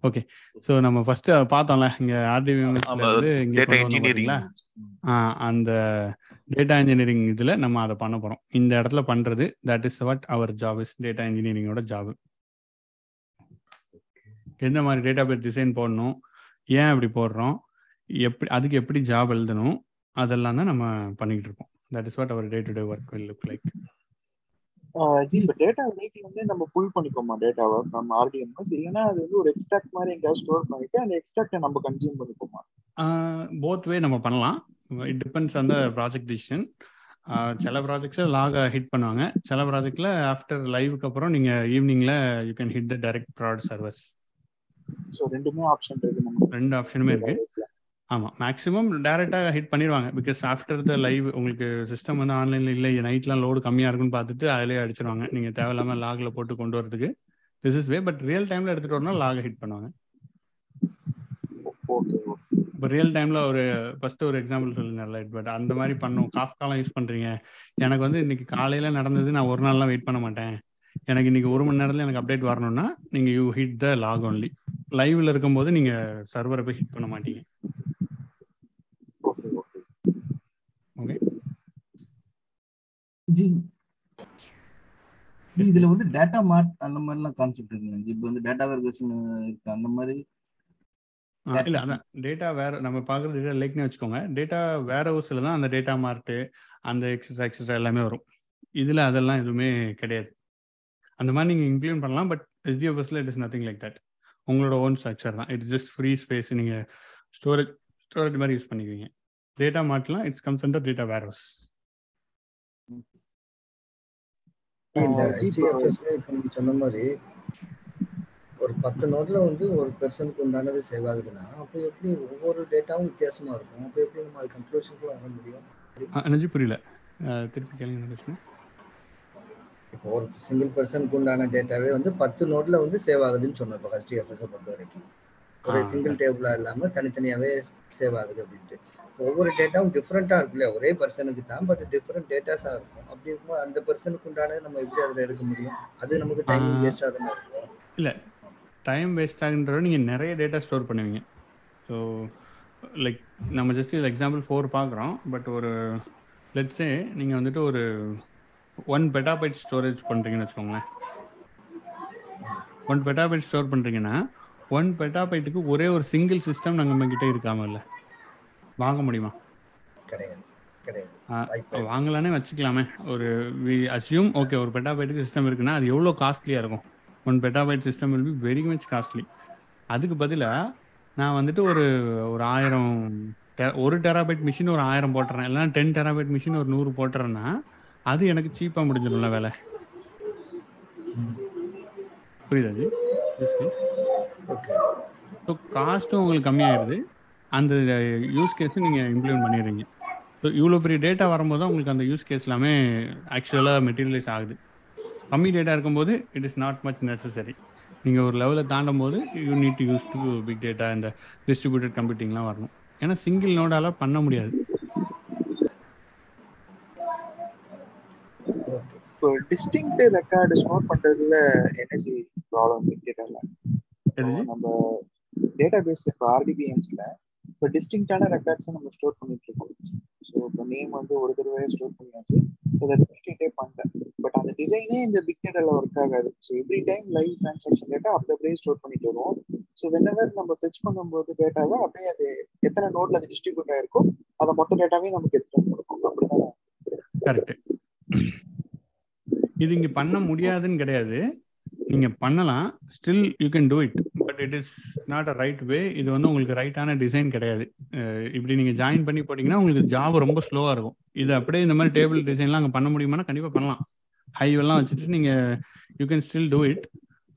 Speaker 1: ஓகே ஸோ நம்ம ஃபர்ஸ்ட் பார்த்தோம்ல இங்க ஆர்டிவிஎம்எஸ்ல இங்க அந்த டேட்டா இன்ஜினியரிங் இதுல நம்ம அதை பண்ண போறோம். இந்த இடத்துல பண்றது that is what our job is data இன்ஜினியரிங்கோட job எந்த மாதிரி டேட்டா பேஸ் டிசைன் போடணும் ஏன் அப்படி போடுறோம் எப்படி அதுக்கு எப்படி ஜாப் எழுதணும் அதெல்லாம் தான் நம்ம பண்ணிக்கிட்டு இருக்கோம். That is what our day to day work will look like
Speaker 7: ji இப்போ டேட்டா லேக்ல வந்து நம்ம புல் பண்ணிப்போமா டேட்டாவை ஃப்ரம் ஆர்டிஎம்எஸ் இல்லைன்னா அது வந்து ஒரு எக்ஸ்ட்ராக்ட் மாதிரி எங்கேயாவது ஸ்டோர் பண்ணிட்டு அந்த எக்ஸ்ட்ராக்டை நம்ம கன்சியூம் பண்ணிப்போமா?
Speaker 1: போத் வே நம்ம பண்ணலாம். இட் டிபெண்ட்ஸ் அந்த ப்ராஜெக்ட் டிசிஷன் சில ப்ராஜெக்ட்ஸில் லாக ஹிட் பண்ணுவாங்க. சில ப்ராஜெக்டில் ஆஃப்டர் லைவுக்கு அப்புறம் நீங்கள் ஈவினிங்கில் you can hit the direct product servers
Speaker 7: so ரெண்டுமே ஆப்ஷன் இருக்கு நமக்கு
Speaker 1: ரெண்டு ஆப்ஷனுமே இருக்கு. ஆமாம் மேக்ஸிமம் டேரெக்டாக ஹிட் பண்ணிடுவாங்க. பிகாஸ் ஆஃப்டர் த லைவ் உங்களுக்கு சிஸ்டம் வந்து ஆன்லைனில் இல்லை நைட்லாம் லோடு கம்மியாக இருக்குன்னு பார்த்துட்டு அதிலே அடிச்சிருவாங்க. நீங்கள் தேவையில்லாமல் லாகில் போட்டு கொண்டு வரதுக்கு this is way but real டைமில் எடுத்துகிட்டு வரணும் லாக ஹிட் பண்ணுவாங்க. இப்போ ரியல் டைமில் ஒரு ஃபர்ஸ்ட் ஒரு எக்ஸாம்பிள் சொல்லிருந்தேன்ல பட் அந்த மாதிரி பண்ணும். காஃப்காலாம் யூஸ் பண்ணுறீங்க எனக்கு வந்து இன்னைக்கு காலையில் நடந்தது நான் ஒரு நாள்லாம் வெயிட் பண்ண மாட்டேன். எனக்கு இன்னைக்கு ஒரு மணி நேரத்தில் எனக்கு அப்டேட் வரணும்னா நீங்கள் you hit the log only லைவ்ல இருக்கும்போது நீங்கள் சர்வரை போய் ஹிட் பண்ண மாட்டீங்க.
Speaker 7: ஓகே
Speaker 10: ஜி. இதுல வந்து டேட்டா மார்ட் அந்த மாதிரிலாம் கான்செப்ட் இருக்குங்க. இப்போ வந்து டேட்டா வெர்கேஷன் இருக்கு. அந்த மாதிரி
Speaker 1: இல்லை அதான். டேட்டா வேற நம்ம பார்க்குறது டேட்டா லேக்னே வச்சுக்கோங்க. டேட்டா வேற ஹவுஸில் தான் அந்த டேட்டா மார்ட்டு அந்த எக்ஸட்ரா எக்ஸட்ரா எல்லாமே வரும். இதில் அதெல்லாம் எதுவுமே கிடையாது. அந்த மாதிரி நீங்கள் இம்ப்ளிமெண்ட் பண்ணலாம் but எஸ்டிஎஃப்எஸ்ல it is nothing like that உங்களோட ஓன் ஸ்ட்ரக்சர் தான். இட்ஸ் ஜஸ்ட் ஃப்ரீ ஸ்பேஸ் நீங்கள் ஸ்டோரேஜ் ஸ்டோரேஜ் மாதிரி யூஸ் பண்ணிக்குவீங்க. Data மார்ட்லாம் it's comes under data warehouse
Speaker 3: சொன்ன மாதிரி ஒரு பத்து நோட்ல வந்து ஒரு பெர்சனுக்கு உண்டானது சேவ் ஆகுதுன்னா அப்போ எப்படி ஒவ்வொரு டேட்டாவும் வித்தியாசமா இருக்கும்? அப்போ எப்படி நம்ம அது கன்க்ளூஷனுக்கு வர முடியும்?
Speaker 1: புரியல. திருப்பி கேளுங்க.
Speaker 3: இப்போ ஒரு சிங்கிள் பர்சனுக்கு உண்டான டேட்டாவே வந்து பத்து நோட்ல வந்து சேவ் ஆகுதுன்னு சொன்னோம் இப்போ HDFS -அ பொறுத்த வரைக்கும். ஒரே சிங்கிள் டேபிளா இல்லாம தனித்தனியாவே சேவ் ஆகுது அப்படின்ட்டு. ஒவ்வொரு டேட்டாவும் டிஃப்ரெண்டா இல்லையா? ஒரே பர்சனுக்கு தான் பட் டிஃப்ரெண்ட் டேட்டாஸா இருக்கும். அப்படி இருக்கும்போது அந்த பர்சனுக்கு உண்டானது நம்ம எப்படி அதுல எடுக்க முடியும்? அது நமக்கு டைமிங்
Speaker 1: ஆ,
Speaker 3: வேஸ்ட் ஆகாம இருக்கும்.
Speaker 1: இல்லை டைம் வேஸ்ட் ஆகுன்றத நீங்கள் நிறைய டேட்டா ஸ்டோர் பண்ணுவீங்க. ஸோ லைக் நம்ம ஜஸ்ட் இது எக்ஸாம்பிள் ஃபோர் பார்க்குறோம். பட் ஒரு லெட்ஸே நீங்கள் வந்துட்டு ஒரு ஒன் பெட்டாபைட் ஸ்டோரேஜ் பண்ணுறீங்கன்னு வச்சுக்கோங்களேன். ஒன் பெட்டாபைட் ஸ்டோர் பண்ணுறீங்கன்னா ஒன் பெட்டாபைட்டுக்கு ஒரே ஒரு சிங்கிள் சிஸ்டம் நம்ம கிட்ட இருக்காம இல்லை. வாங்க முடியுமா?
Speaker 3: கிடையாது கிடையாது.
Speaker 1: வாங்கலானே வச்சுக்கலாமே. ஒரு வி அசியூம் ஓகே ஒரு பெட்டாபைட்டுக்கு சிஸ்டம் இருக்குன்னா அது எவ்வளோ காஸ்ட்லியாக இருக்கும்? One petabyte system will be very much costly அதுக்கு பதிலாக நான் வந்துட்டு ஒரு ஒரு ஆயிரம் ஒரு டெராபைட் மிஷின் ஒரு ஆயிரம் போட்டுறேன். இல்லைன்னா டென் டெராபைட் மிஷின் ஒரு நூறு போட்டுறேன்னா அது எனக்கு சீப்பாக முடிஞ்சிடும்ல வேலை. புரியுதா ஜி?
Speaker 3: ஓகே
Speaker 1: ஸோ காஸ்ட்டும் உங்களுக்கு கம்மியாயிருது அந்த யூஸ் கேஸும் நீங்கள் இம்ப்ளிமெண்ட் பண்ணிடுறீங்க. ஸோ இவ்வளோ பெரிய டேட்டா வரும்போது தான் உங்களுக்கு அந்த யூஸ் கேஸ் எல்லாமே ஆக்சுவலாக மெட்டீரியலைஸ் ஆகுது. கம்மி டேட்டா இருக்கும்போது it is not much necessary நீங்கள் ஒரு லெவலில் தாண்டும் போது you need to use to big data இந்த டிஸ்ட்ரிபியூட்டட் கம்ப்யூட்டிங்லாம் வரணும். ஏன்னா சிங்கிள் நோடால பண்ண முடியாது.
Speaker 7: இப்போ டிஸ்டிங்க்ட் ரெக்கார்டு ஸ்டோர் பண்றதுல செய்ய ப்ராப்ளம் டேட்டால நம்ம டேட்டா பேஸ் இப்போ ஆர்டிபிஎம்ஸ்ல இப்போ டிஸ்டிங்க்டான ரெக்கார்ட்ஸை நம்ம ஸ்டோர் பண்ணிட்டு இருக்கோம் ஸோ இப்போ நேம் வந்து ஒரு தடவை ஸ்டோர் பண்ணியாச்சு. அதை ரிப்பீட்டே பண்ணேன் பட் அந்த டிசைனே இந்த பிக் டேட்டால ஒர்க் ஆகாது. So every time live transaction data அப்படி அப்படியே ஸ்டோர் பண்ணிட்டு வருவோம். ஸோ வென்னவர் நம்ம ஃபெச் பண்ணும்போது டேட்டாவை அப்படியே அது எத்தனை நோட்ல அது டிஸ்ட்ரிபியூட் ஆயிருக்கோ அதை மொத்த டேட்டாவே நமக்கு எடுத்துட்டு கொடுக்கும். அப்படிதானே?
Speaker 1: கரெக்ட் இது இங்க பண்ண முடியாதுன்னு கிடையாது. நீங்க பண்ணலாம். Still you can do it but it is not a right way இது வந்து உங்களுக்கு ரைட்டான டிசைன் கிடையாது. இப்படி நீங்க ஜாயின் பண்ணி போட்டீங்கன்னா உங்களுக்கு ஜாப் ரொம்ப ஸ்லோவா இருக்கும். இது அப்படியே இந்த மாதிரி டேபிள் டிசைன்லாம் அங்கே பண்ண முடியுமானா கண்டிப்பா பண்ணலாம். ஹைவெல்லாம் வச்சுட்டு நீங்க you can still do it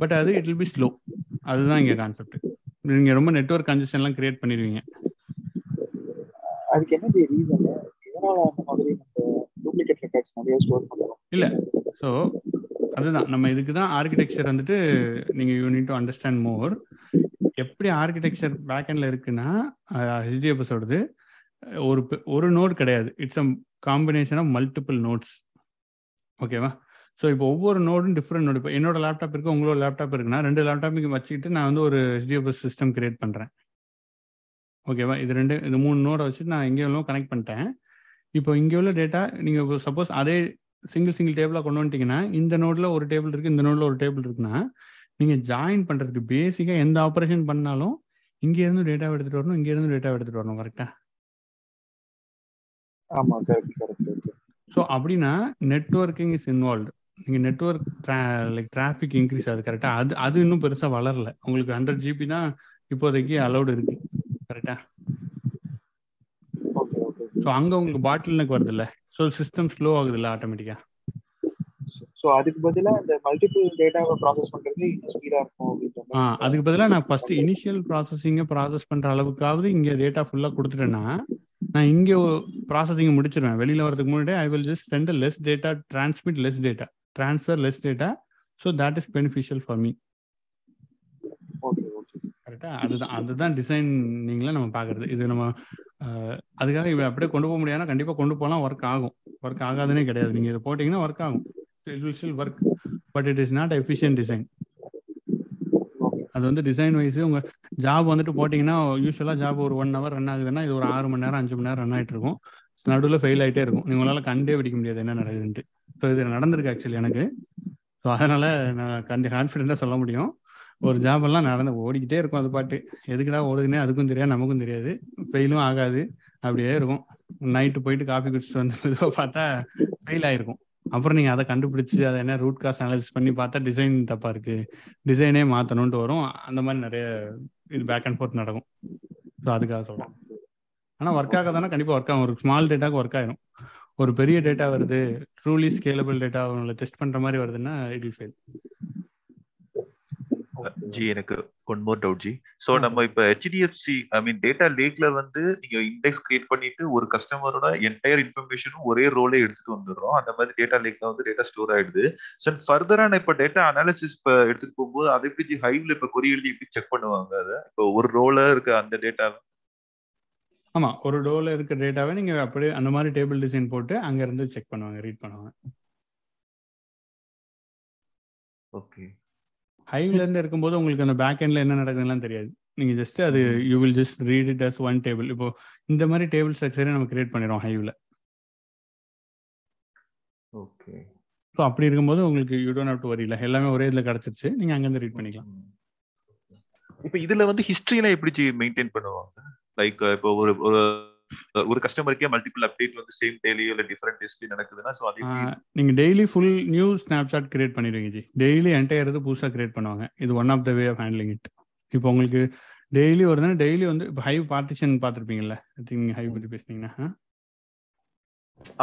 Speaker 1: but அது இட் வில் பி ஸ்லோ அதுதான் இங்க கான்செப்ட் நீங்க ரொம்ப நெட்ஒர்க் கன்ஜெஷன்லாம் கிரியேட் பண்ணிடுவீங்க.
Speaker 7: அதுக்கு என்ன ரீசன் இதனால அந்த மாதிரி நம்ம நிறைய ஸ்டோர் பண்ணுறோம்
Speaker 1: இல்ல. ஸோ அதுதான். நம்ம இதுக்கு தான் ஆர்கிடெக்சர் வந்துட்டு நீங்க you need to understand more எப்படி ஆர்கிடெக்சர் பேக்எண்ட்ல இருக்குன்னா ஹெச்டிஎஃப்எஸ் ஓடுது ஒரு ஒரு நோட் கிடையாது. It's a combination of multiple nodes ஓகேவா ஸோ இப்போ ஒவ்வொரு நோடும் டிஃப்ரெண்ட் நோட் இப்போ என்னோட லேப்டாப் இருக்கு உங்களோட லேப்டாப் இருக்குன்னா ரெண்டு லேப்டாப்புக்கு வச்சுக்கிட்டு நான் வந்து ஒரு ஹெச்டிஎஃப்எஸ் சிஸ்டம் கிரியேட் பண்ணுறேன் ஓகேவா இது ரெண்டு இந்த மூணு நோடை வச்சுட்டு நான் எங்கேயும் கனெக்ட் பண்ணிட்டேன். இப்போ இங்கே உள்ள டேட்டா நீங்கள் சப்போஸ் அதே சிங்கிள் சிங்கிள் டேபிளாக கொண்டு வந்துட்டீங்கன்னா இந்த நோட்டில் ஒரு டேபிள் இருக்குது இந்த நோட்டில் ஒரு டேபிள் இருக்குன்னா நீங்கள் ஜாயின் பண்ணுறதுக்கு பேசிக்காக எந்த ஆப்ரேஷன் பண்ணாலும் இங்கேருந்து டேட்டா எடுத்துகிட்டு வரணும் இங்கேருந்து டேட்டா எடுத்துகிட்டு வரணும் கரெக்டாக
Speaker 7: ஆமாம் கரெக்ட் கரெக்ட்
Speaker 1: ஸோ அப்படின்னா நெட்ஒர்க்கிங் இஸ் இன்வால்வ்டு நீங்கள் நெட்ஒர்க் லைக் டிராஃபிக் இன்க்ரீஸ் ஆகுது கரெக்டாக அது அது இன்னும் பெருசாக வளரல. உங்களுக்கு ஹண்ட்ரட் ஜிபி தான் இப்போதைக்கு அலௌடு இருக்கு கரெக்டா ஸோ அங்கே உங்களுக்கு பாட்டில் வருது இல்லை ஸோ சிஸ்டம் ஸ்லோ ஆகுது இல்லை ஆட்டோமேட்டிக்காக
Speaker 7: ஸோ அதுக்கு பதிலாக இந்த மல்டிபிள் டேட்டாவை ப்ராசஸ் பண்ணுறது இன்னும் ஸ்பீடாக இருக்கும் அப்படின்ற
Speaker 1: ஆ அதுக்கு பதிலாக நான் ஃபர்ஸ்ட் இனிஷியல் ப்ராசஸிங்கை ப்ராசஸ் பண்ணுற அளவுக்காவது இங்கே டேட்டா ஃபுல்லாக கொடுத்துட்டேன்னா நான் இங்கே ப்ராசஸிங் முடிச்சிருவேன். வெளியில் வரதுக்கு முன்னாடி I will just sent less data transmit less data transfer less data so that is beneficial for me
Speaker 7: okay okay
Speaker 1: கரெக்டாக அதுதான் அதுதான் டிசைன் நீங்களே நம்ம பார்க்குறது இது நம்ம அதுக்காக இவ அப்படியே கொண்டு போக முடியாதுன்னா கண்டிப்பாக கொண்டு போகலாம் ஒர்க் ஆகும். ஒர்க் ஆகாதுன்னே கிடையாது. நீங்கள் இதை போட்டிங்கன்னா ஒர்க் ஆகும். It will still work but it is not efficient design அது வந்து டிசைன் வைஸ் உங்கள் ஜாப் வந்துட்டு போட்டிங்கன்னா யூஸ்வலா ஜாப் ஒரு ஒன் ஹவர் ரன் ஆகுதுன்னா இது ஒரு ஆறு மணி நேரம் அஞ்சு மணி நேரம் ரன் ஆயிட்டு இருக்கும். நடுவில் ஃபெயில் ஆகிட்டே இருக்கும். உங்களால் கண்டே பிடிக்க முடியாது என்ன நடக்குதுன்ட்டு. ஸோ இது நடந்திருக்கு ஆக்சுவலி எனக்கு. ஸோ அதனால் நான் கண்டி கான்ஃபிடென்ட்டாக சொல்ல முடியும். ஒரு ஜாப் எல்லாம் நடந்து ஓடிக்கிட்டே இருக்கும் அது பாட்டு. எதுக்குடா ஓடுதுன்னே அதுக்கும் தெரியாது நமக்கும் தெரியாது. ஃபெயிலும் ஆகாது. அப்படியே இருக்கும். நைட்டு போயிட்டு காஃபி குடிச்சிட்டு வந்து பார்த்தா ஃபெயில் ஆயிருக்கும். அப்புறம் நீங்கள் அதை கண்டுபிடிச்சி அதை என்ன ரூட் காஸ் அனலைஸ் பண்ணி பார்த்தா டிசைன் தப்பாக இருக்கு. டிசைனே மாற்றணுன்ட்டு வரும். அந்த மாதிரி நிறைய இது பேக் அண்ட் ஃபோர்த் நடக்கும். ஸோ அதுக்காக சொல்கிறேன் ஆனால் ஒர்க் தானே கண்டிப்பாக ஒர்க் ஆகும். ஒரு ஸ்மால் டேட்டாக்கு ஒர்க் ஆயிரும். ஒரு பெரிய டேட்டா வருது ட்ரூலி ஸ்கேலபிள் டேட்டா டெஸ்ட் பண்ணுற மாதிரி வருதுன்னா இட் வில் ஃபெயில்
Speaker 5: ஜி எனக்கு one more doubt ji so நம்ம இப்ப ஹெச்டிஎஃப்சி ஐ மீன் டேட்டா லேக்ல வந்து நீங்க இண்டெக்ஸ் கிரியேட் பண்ணிட்டு ஒரு கஸ்டமரோட என்டையர் இன்ஃபர்மேஷனும் ஒரே ரோலே எடுத்துட்டு வந்துடுறோம். அந்த மாதிரி டேட்டா லேக்ல வந்து டேட்டா ஸ்டோர் ஆயிடுது. ஸோ ஃபர்தரா நான் இப்ப டேட்டா அனாலிசிஸ் இப்ப எடுத்துட்டு போகும்போது அதை எப்படி ஹைவ்ல இப்ப கொரி எழுதி எப்படி செக் பண்ணுவாங்க அதை? இப்போ ஒரு ரோல இருக்க அந்த டேட்டா
Speaker 1: ஆமா ஒரு டோல இருக்க டேட்டாவை நீங்க அப்படியே அந்த மாதிரி டேபிள் டிசைன் போட்டு அங்க இருந்து செக் பண்ணுவாங்க ரீட் பண்ணுவாங்க.
Speaker 5: ஓகே
Speaker 1: ஹைவ்ல இருந்து இருக்கும்போது உங்களுக்கு அந்த பேக் எண்ட்ல என்ன நடக்குதுலாம் தெரியாது. நீங்க ஜஸ்ட் அது you will just read it as one table இப்போ இந்த மாதிரி டேபிள் ஸ்ட்ரக்சரே நம்ம கிரியேட் பண்ணிடுவோம் ஹைவ்ல
Speaker 5: ஓகே.
Speaker 1: ஸோ அப்படி இருக்கும்போது உங்களுக்கு you don't have to worry இல்லை எல்லாமே ஒரே இதில் கிடச்சிருச்சு. நீங்கள் அங்கேருந்து ரீட் பண்ணிக்கலாம்.
Speaker 5: இப்போ இதுல வந்து ஹிஸ்டரியெல்லாம் எப்படி மெயின்டைன் பண்ணுவாங்க? லைக் இப்போ ஒரு ஒரு ஒரு கஸ்டமருக்கே மல்டிபிள் அப்டேட் வந்து சேம் டேலி இல்ல டிஃபரெண்ட் டெஸ்ட்லி நடக்குதுன்னா ஸோ அது
Speaker 1: நீங்க daily full new snapshot create பண்ணிடுவீங்க ஜி. டெய்லி என்டையர் இது புதுசாக கிரியேட் பண்ணுவாங்க. இது one of the way of handling it இப்போ உங்களுக்கு டெய்லி வருதுன்னா டெய்லி வந்து இப்போ ஹைவ் பார்ட்டிஷன் பார்த்துருப்பீங்கல்ல? ஐ திங்க் ஹைவ் பற்றி பேசுனீங்கன்னா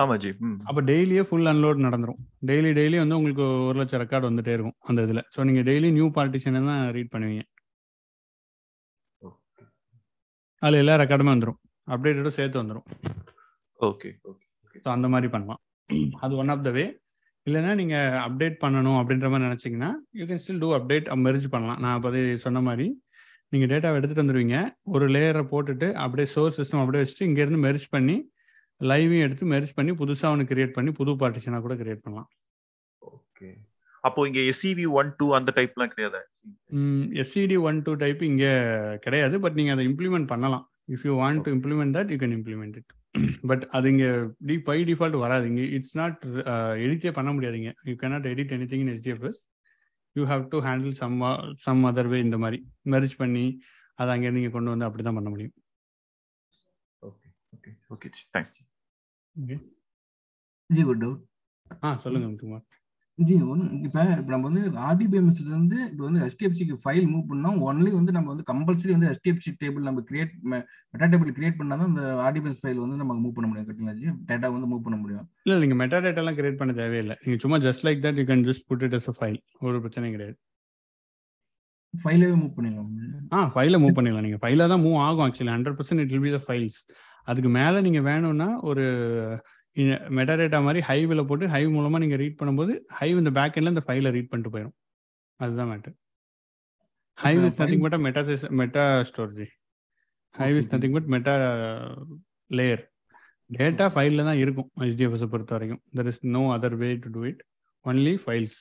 Speaker 5: ஆமா ஜி.
Speaker 1: அப்போ டெய்லியே ஃபுல் அன்லோட் நடந்துரும். டெய்லி டெய்லி வந்து உங்களுக்கு ஒரு லட்சம் ரெக்கார்டு வந்துட்டே இருக்கும் அந்த இதில். ஸோ நீங்கள் டெய்லி நியூ பார்ட்டிஷனை தான் ரீட் பண்ணுவீங்க. அதில் எல்லா ரெக்கார்டுமே வந்துடும் அப்டேட்டடும் சேர்த்து வந்துடும்
Speaker 5: ஓகே ஓகே
Speaker 1: ஸோ அந்த மாதிரி பண்ணலாம். அது ஒன் ஆஃப் த வே இல்லைன்னா நீங்கள் அப்டேட் பண்ணணும் அப்படின்ற மாதிரி நினச்சிங்கன்னா you can still do update merge பண்ணலாம். நான் அப்போ சொன்ன மாதிரி நீங்கள் டேட்டாவை எடுத்துகிட்டு வந்துடுவீங்க ஒரு லேயரை போட்டுட்டு அப்படியே சோர்ஸ் சிஸ்டம் அப்படியே வச்சுட்டு இங்கேருந்து மெர்ஜ் பண்ணி லைவையும் எடுத்து மெர்ஜ் பண்ணி புதுசாக ஒன்று கிரியேட் பண்ணி புது பார்ட்டிஷனாக கூட கிரியேட் பண்ணலாம்.
Speaker 5: ஓகே அப்போ இங்க எஸ்சிவி ஒன் டூ அந்த டைப்லாம் கிடையாது?
Speaker 1: எஸ்சிடி ஒன் டூ டைப் இங்கே கிடையாது. பட் நீங்கள் அதை இம்ப்ளிமெண்ட் பண்ணலாம். If you want to implement that you can implement it but அது இங்கே டி பை டிஃபால்ட் வராது. இங்கே இட்ஸ் நாட் எடிட்டே பண்ண முடியாதுங்க. You cannot edit anything in HDFS you have to handle some some other way இந்த மாதிரி. மெர்ஜ் பண்ணி அதை அங்கே நீங்கள் கொண்டு வந்து அப்படி தான் பண்ண முடியும்.
Speaker 5: Okay okay okay thanks
Speaker 1: okay
Speaker 10: ji good doubt
Speaker 1: ஆ சொல்லுங்க முத்துக்குமார்.
Speaker 10: ஜி ஒன்று இப்போ இப்போ நம்ம வந்து ஆர்டிபிஎம்எஸ்ல இருந்து இப்போ வந்து எஸ்டிஎஃப்சிக்கு ஃபைல் மூவ் பண்ணோம் ஒன்லி வந்து நம்ம வந்து கம்பல்சரி வந்து எஸ்டிஎஃப்சி டேபிள் நம்ம கிரியேட் மெட்டா டேபிள் கிரியேட் பண்ணால் தான் அந்த ஆர்டிபிஎம்எஸ் ஃபைல் வந்து நம்ம மூவ் பண்ண முடியும். கரெக்டுங்களா ஜி? டேட்டா வந்து மூவ் பண்ண முடியும்.
Speaker 1: இல்லை நீங்கள் மெட்டா டேட்டாலாம் கிரியேட் பண்ண தேவையில்லை. நீங்கள் சும்மா just like that you can just put it as a file ஒரு பிரச்சனையும் கிடையாது.
Speaker 10: ஃபைலாவே மூவ் பண்ணிடலாம்.
Speaker 1: ஆ ஃபைலை மூவ் பண்ணிடலாம். நீங்கள் ஃபைலாக தான் மூவ் ஆகும் actually hundred percent it will be the files அதுக்கு மேலே நீங்கள் வேணும்னா ஒரு மெட்டாடேட்டா மாதிரி ஹைவில் போட்டு ஹைவ் மூலமாக நீங்கள் ரீட் பண்ணும்போது ஹைவ் இந்த பேக் எண்டில் இந்த ஃபைலை ரீட் பண்ணிட்டு போயிடும் அதுதான் matter hive is nothing but meta meta storage hive is nothing but meta layer data ஃபைலில் தான் இருக்கும் ஹெச்டிஎஃப்எஸை பொறுத்த வரைக்கும். There is no other way to do it only files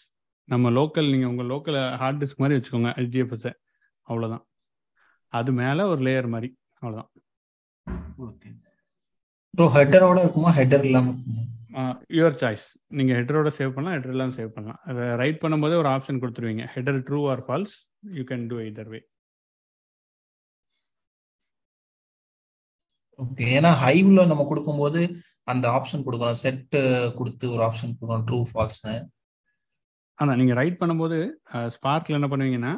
Speaker 1: நம்ம லோக்கல் நீங்கள் உங்கள் லோக்கல் ஹார்ட் டிஸ்க் மாதிரி வச்சுக்கோங்க ஹெச்டிஎஃப்எஸை அவ்வளோதான் அது மேலே ஒரு லேயர் மாதிரி. அவ்வளோதான்
Speaker 10: ஓகே
Speaker 11: ப்ரோ ஹெட்டரோட இருக்குமா? ஹெட்டர் இல்லாம
Speaker 1: யுவர் சாய்ஸ் நீங்கள் ஹெட்டரோட சேவ் பண்ணலாம் ஹெட்டர் இல்லாமல் சேவ் பண்ணலாம். ரைட் பண்ணும்போதே ஒரு ஆப்ஷன் கொடுத்துருவீங்க. Header true or false you can do either way
Speaker 11: okay ஏன்னா ஹைவ்ல நம்ம கொடுக்கும்போது அந்த ஆப்ஷன் கொடுக்கணும். செட் கொடுத்து ஒரு ஆப்ஷன் கொடுக்கணும். ட்ரூ ஃபால்ஸ்னு
Speaker 1: அதான் நீங்கள் ரைட் பண்ணும்போது ஸ்பார்க்கில் என்ன பண்ணுவீங்கன்னா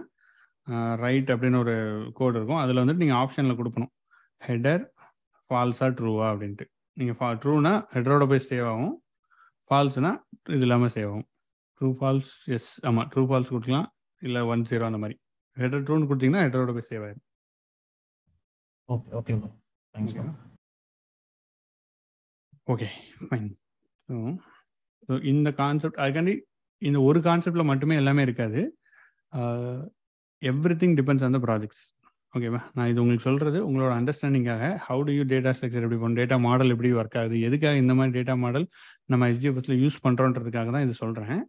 Speaker 1: ரைட் அப்படின்னு ஒரு கோடு இருக்கும். அதில் வந்துட்டு நீங்கள் ஆப்ஷனில் கொடுக்கணும். ஹெடர் ஃபால்ஸா ட்ரூவா அப்படின்ட்டு. நீங்கள் ஃபா ட்ரூனா ஹெடரோட போய் சேவ் ஆகும். ஃபால்ஸ்னா இது இல்லாமல் சேவ் ஆகும். ட்ரூ ஃபால்ஸ் எஸ் ஆமாம் ட்ரூ ஃபால்ஸ் கொடுக்கலாம். இல்லை ஒன் ஜீரோ அந்த மாதிரி. ஹெடர் ட்ரூன்னு கொடுத்தீங்கன்னா ஹெடரோட போய் சேவ் ஆயிடும்.
Speaker 11: Okay okay thanks
Speaker 1: okay fine so so இந்த கான்செப்ட் அதுக்காண்டி இந்த ஒரு கான்செப்டில் மட்டுமே எல்லாமே இருக்காது. Everything depends on the projects ஓகேவா நான் இது உங்களுக்கு சொல்கிறது உங்களோட அண்டர்ஸ்டாண்டிங்காக how to you data structure எப்படி பண்ணும் டேட்டா மாடல் எப்படி ஒர்க் ஆகுது? எதுக்காக இந்த மாதிரி டேட்டா மாடல் நம்ம எஸ்ஜிஎஃப்எஸ்ல யூஸ் பண்றோன்றதுக்காக தான் இது சொல்கிறேன்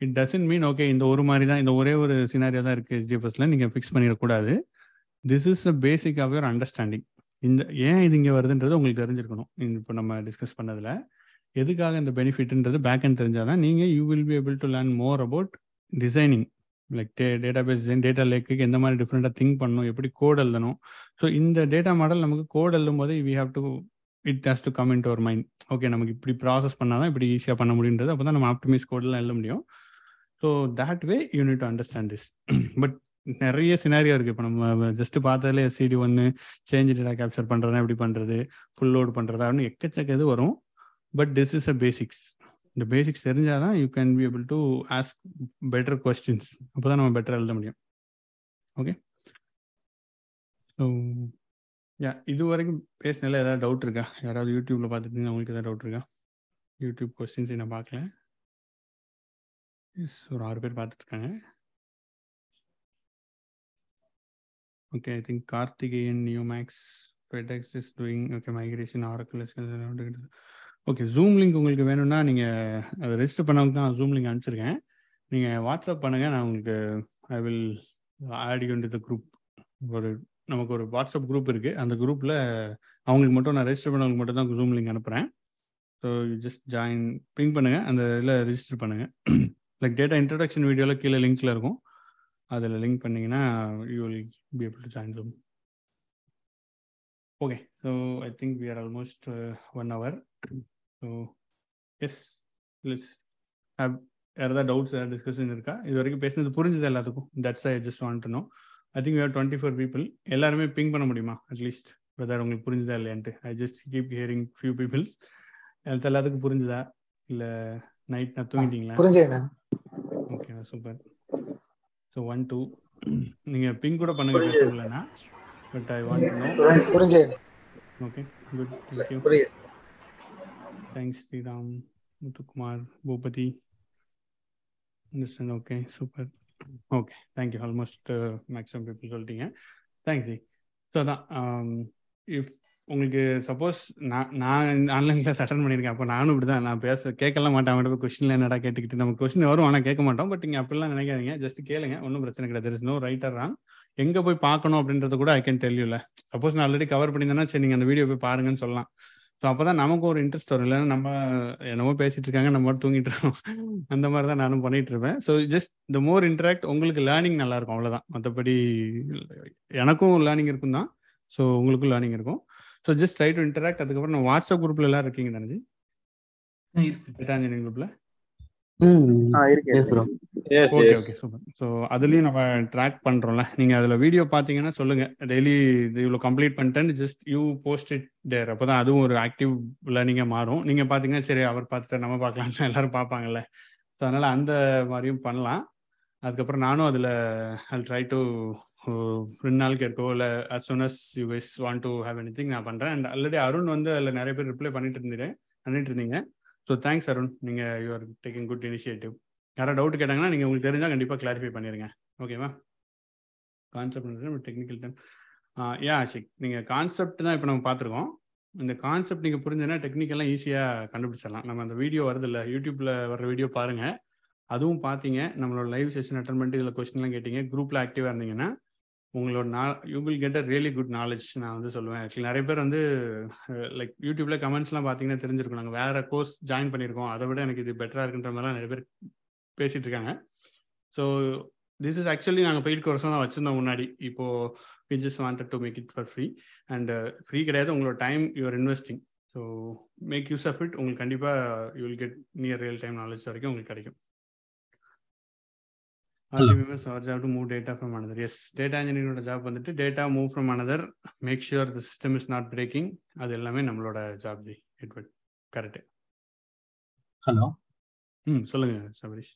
Speaker 1: இட் டசன்ட் மீன் ஓகே இந்த ஒரு மாதிரி தான் இந்த ஒரே ஒரு சினாரியோ தான் இருக்குது எஸ்ஜிஎஃப்எஸ்ல நீங்கள் ஃபிக்ஸ் பண்ணிடக்கூடாது. This is a basic of your understanding இந்த ஏன் இது இங்கே வருதுன்றது உங்களுக்கு தெரிஞ்சிருக்கணும். இப்போ நம்ம டிஸ்கஸ் பண்ணதில். எதுக்காக இந்த பெனிஃபிட்ன்றது பேக் அண்ட் தெரிஞ்சால் தான் நீங்கள் you will be able to learn more about designing like day database data லேக்குக்கு எந்த மாதிரி டிஃப்ரெண்ட்டாக திங்க் பண்ணணும் எப்படி கோட் எழுதணும். ஸோ இந்த டேட்டா மாடல் நமக்கு கோட் எழுதும் போது we have to it has to come in to our mind okay நமக்கு இப்படி ப்ராசஸ் பண்ணால் தான் இப்படி ஈஸியாக பண்ண முடியுன்றது அப்போ தான் நம்ம ஆப்டிமைஸ் கோடெலாம் எழுத முடியும். So that way you need to understand this but நிறைய சினாரியோ இருக்கு. இப்போ நம்ம ஜஸ்ட் பார்த்ததுல எஸ்சிடி ஒன்று சேஞ்ச் டேட்டா கேப்சர் பண்ணுறதா எப்படி பண்ணுறது ஃபுல் லோட் பண்ணுறதா அப்படின்னு எக்கச்சக்க இது வரும். But this is a basics இந்த பேசிக்ஸ் தெரிஞ்சால் தான் you can be able to ask better questions அப்போ தான் நம்ம பெட்டர் எழுத முடியும். ஓகே ஸோ யா இது வரைக்கும் பேசினால ஏதாவது டவுட் இருக்கா? யாராவது யூடியூப்ல பார்த்துட்டு உங்களுக்கு ஏதாவது டவுட் இருக்கா? யூடியூப் கொஸ்டின்ஸ் நான் பார்க்கல. எஸ் ஒரு ஆறு பேர் பார்த்துட்டு இருக்காங்க okay I think Karthikeyan Neomax FedEx is doing okay migration Oracle okay Zoom link உங்களுக்கு வேணும்னா நீங்கள் அதை ரெஜிஸ்டர் பண்ணவங்க தான் ஜூம் லிங்க் அனுப்பிச்சிருக்கேன். நீங்கள் வாட்ஸ்அப் பண்ணுங்கள் நான் உங்களுக்கு I will add you the group ஒரு நமக்கு ஒரு வாட்ஸ்அப் குரூப் இருக்குது அந்த குரூப்பில் அவங்களுக்கு மட்டும் நான் ரெஜிஸ்டர் பண்ணவங்களுக்கு மட்டும் தான் ஜூம் லிங்க் அனுப்புகிறேன் ஸோ ஜஸ்ட் ஜாயின் பிங் பண்ணுங்கள் அந்த இதில் ரெஜிஸ்டர் பண்ணுங்கள் லைக் டேட்டா இன்ட்ரடக்ஷன் வீடியோவில் கீழே லிங்க்கில் இருக்கும். அதில் லிங்க் பண்ணிங்கன்னா you will be able to join Zoom okay so I think we are almost one hour so yes please have ஏதாவது டவுட்ஸ் ஏதாவது டிஸ்கஷன் இருக்கா? இது வரைக்கும் பேசுனது புரிஞ்சுது எல்லாத்துக்கும். That's I just want know I think you are twenty four people எல்லாருமே ping பண்ண முடியுமா? அட்லீஸ்ட் வெதர் உங்களுக்கு புரிஞ்சுதா இல்லையான்ட்டு. I just keep hearing few peoples எல்லாத்துக்கும் புரிஞ்சுதா? இல்லை நைட் நான் தூங்கிட்டீங்களா?
Speaker 12: புரிஞ்சுண்ணா
Speaker 1: okay super so one two நீங்கள் பிங் கூட பண்ணுங்க பேசலன்னா பட் ஐ வாண்ட் நோ
Speaker 12: புரிஞ்சு
Speaker 1: ஓகே குட் தேங்க்யூ
Speaker 3: புரியுது
Speaker 1: thanks Sriram Muthukumar Boopathi understand okay super okay thank you almost maximum people சொல்லிட்டீங்க. தேங்க்ஸ் ஜி ஸோ அதான் இஃப் உங்களுக்கு சப்போஸ் நான் நான் ஆன்லைன் கிளாஸ் அட்டன் பண்ணியிருக்கேன் அப்போ நானும் இப்படி தான் நான் பேச கேட்கலாம் மாட்டேன். அவங்கள்ட்ட கொஸ்டின்ல என்னடா கேட்டுக்கிட்டு நம்ம கொஸ்டின் வரும் ஆனால் கேட்க மாட்டோம். பட் நீங்கள் அப்படிலாம் நினைக்காதீங்க. ஜஸ்ட் கேளுங்க. ஒன்றும் பிரச்சனை கிடையாது. There is no right or wrong எங்கே போய் பார்க்கணும் அப்படின்றத கூட ஐ கேன் டெல்யூல சப்போஸ் நான் ஆல்ரெடி கவர் பண்ணியிருந்தேன்னா சரி நீங்கள் அந்த வீடியோ போய் பாருங்கன்னு சொல்லலாம். ஸோ அப்போ தான் நமக்கு ஒரு இன்ட்ரெஸ்ட் வரும். இல்லைன்னா நம்ம என்னமோ பேசிட்டு இருக்காங்க நம்ம தூங்கிட்டு இருக்கோம் அந்த மாதிரி தான் நானும் பண்ணிட்டு இருப்பேன். So just the more interact உங்களுக்கு லேர்னிங் நல்லா இருக்கும் அவ்வளோதான் மற்றபடி எனக்கும் லேர்னிங் இருக்கும் தான். ஸோ உங்களுக்கும் லேர்னிங் இருக்கும். So just try to interact அதுக்கப்புறம் நான் வாட்ஸ்அப் குரூப்ல எல்லாம் இருக்கீங்க தானே டேட்டா இன்ஜினியரிங் குரூப்ல ஓகே ஓகே சூப்பர் ஸோ அதுலயும் நம்ம ட்ராக் பண்றோம்ல. நீங்க அதுல வீடியோ பாத்தீங்கன்னா சொல்லுங்க. டெய்லி இவ்வளோ கம்ப்ளீட் பண்ணிட்டேன் just you post it there அப்பதான் அதுவும் ஒரு ஆக்டிவ் லேர்னிங்கா மாறும். நீங்க பாத்தீங்கன்னா சரி அவர் பார்த்துட்டு நம்ம பார்க்கலாம் எல்லாரும் பார்ப்பாங்கல்ல. ஸோ அதனால அந்த மாதிரியும் பண்ணலாம். அதுக்கப்புறம் நானும் அதுல ஐ ட்ரை டு ரெண்டு நாளுக்கு இருக்கோ இல்லை as soon as you wish want to have anything நான் பண்ணுறேன் அண்ட் ஆல்ரெடி அருண் வந்து அதில் நிறைய பேர் ரிப்ளை பண்ணிட்டு இருந்தேன் பண்ணிட்டு இருந்தீங்க. ஸோ தேங்க்ஸ் அருண் நீங்கள் you are taking good initiative யாராவது டவுட் கேட்டாங்கன்னா நீங்கள் உங்களுக்கு தெரிஞ்சால் கண்டிப்பாக கிளாரிஃபை பண்ணிடுங்க ஓகேவா கான்செப்ட் டெக்னிக்கல் டைம் ஏன் ஆஷிக் நீங்கள் கான்செப்ட் தான் இப்போ நம்ம பார்த்துருக்கோம். இந்த கான்செப்ட் நீங்கள் புரிஞ்சுன்னா டெக்னிக்கெல்லாம் ஈஸியாக கண்டுபிடிச்சிடலாம். நம்ம அந்த வீடியோ வருது இல்லை. யூடியூப்பில் வர வீடியோ பாருங்கள் அதுவும் பார்த்தீங்க. நம்மளோட லைவ் செஷன் அட்டன் பண்ணிட்டு இதில் கொஸ்டின்லாம் கேட்டீங்க. குரூப்பில் ஆக்டிவாக இருந்தீங்கன்னா உங்களோட நா you will get a really good knowledge நான் வந்து சொல்லுவேன். ஆக்சுவலி நிறைய பேர் வந்து லைக் யூடியூப்ல கமெண்ட்ஸ்லாம் பார்த்தீங்கன்னா தெரிஞ்சிருக்கும். நாங்கள் வேற கோர்ஸ் ஜாயின் பண்ணியிருக்கோம். அதை விட எனக்கு இது பெட்டராக இருக்குன்ற மாதிரிலாம் நிறைய பேர் பேசிட்டு இருக்காங்க. ஸோ திஸ் இஸ் ஆக்சுவலி நாங்கள் பெய்ட் கோர்ஸ் தான் வச்சுருந்தோம் முன்னாடி. இப்போ we just wanted to make it for free and free கிடையாது. உங்களோட time you're investing so make use of it உங்களுக்கு கண்டிப்பாக you will get near real time knowledge வரைக்கும் உங்களுக்கு கிடைக்கும். RDBMS our job to move data from another. Yes, data engineering job வந்துட்டு data move from another make sure the system is not breaking அது எல்லாமே நம்மளோட job ji Edward correct
Speaker 12: hello
Speaker 1: ம் சொல்லுங்க Sabarish.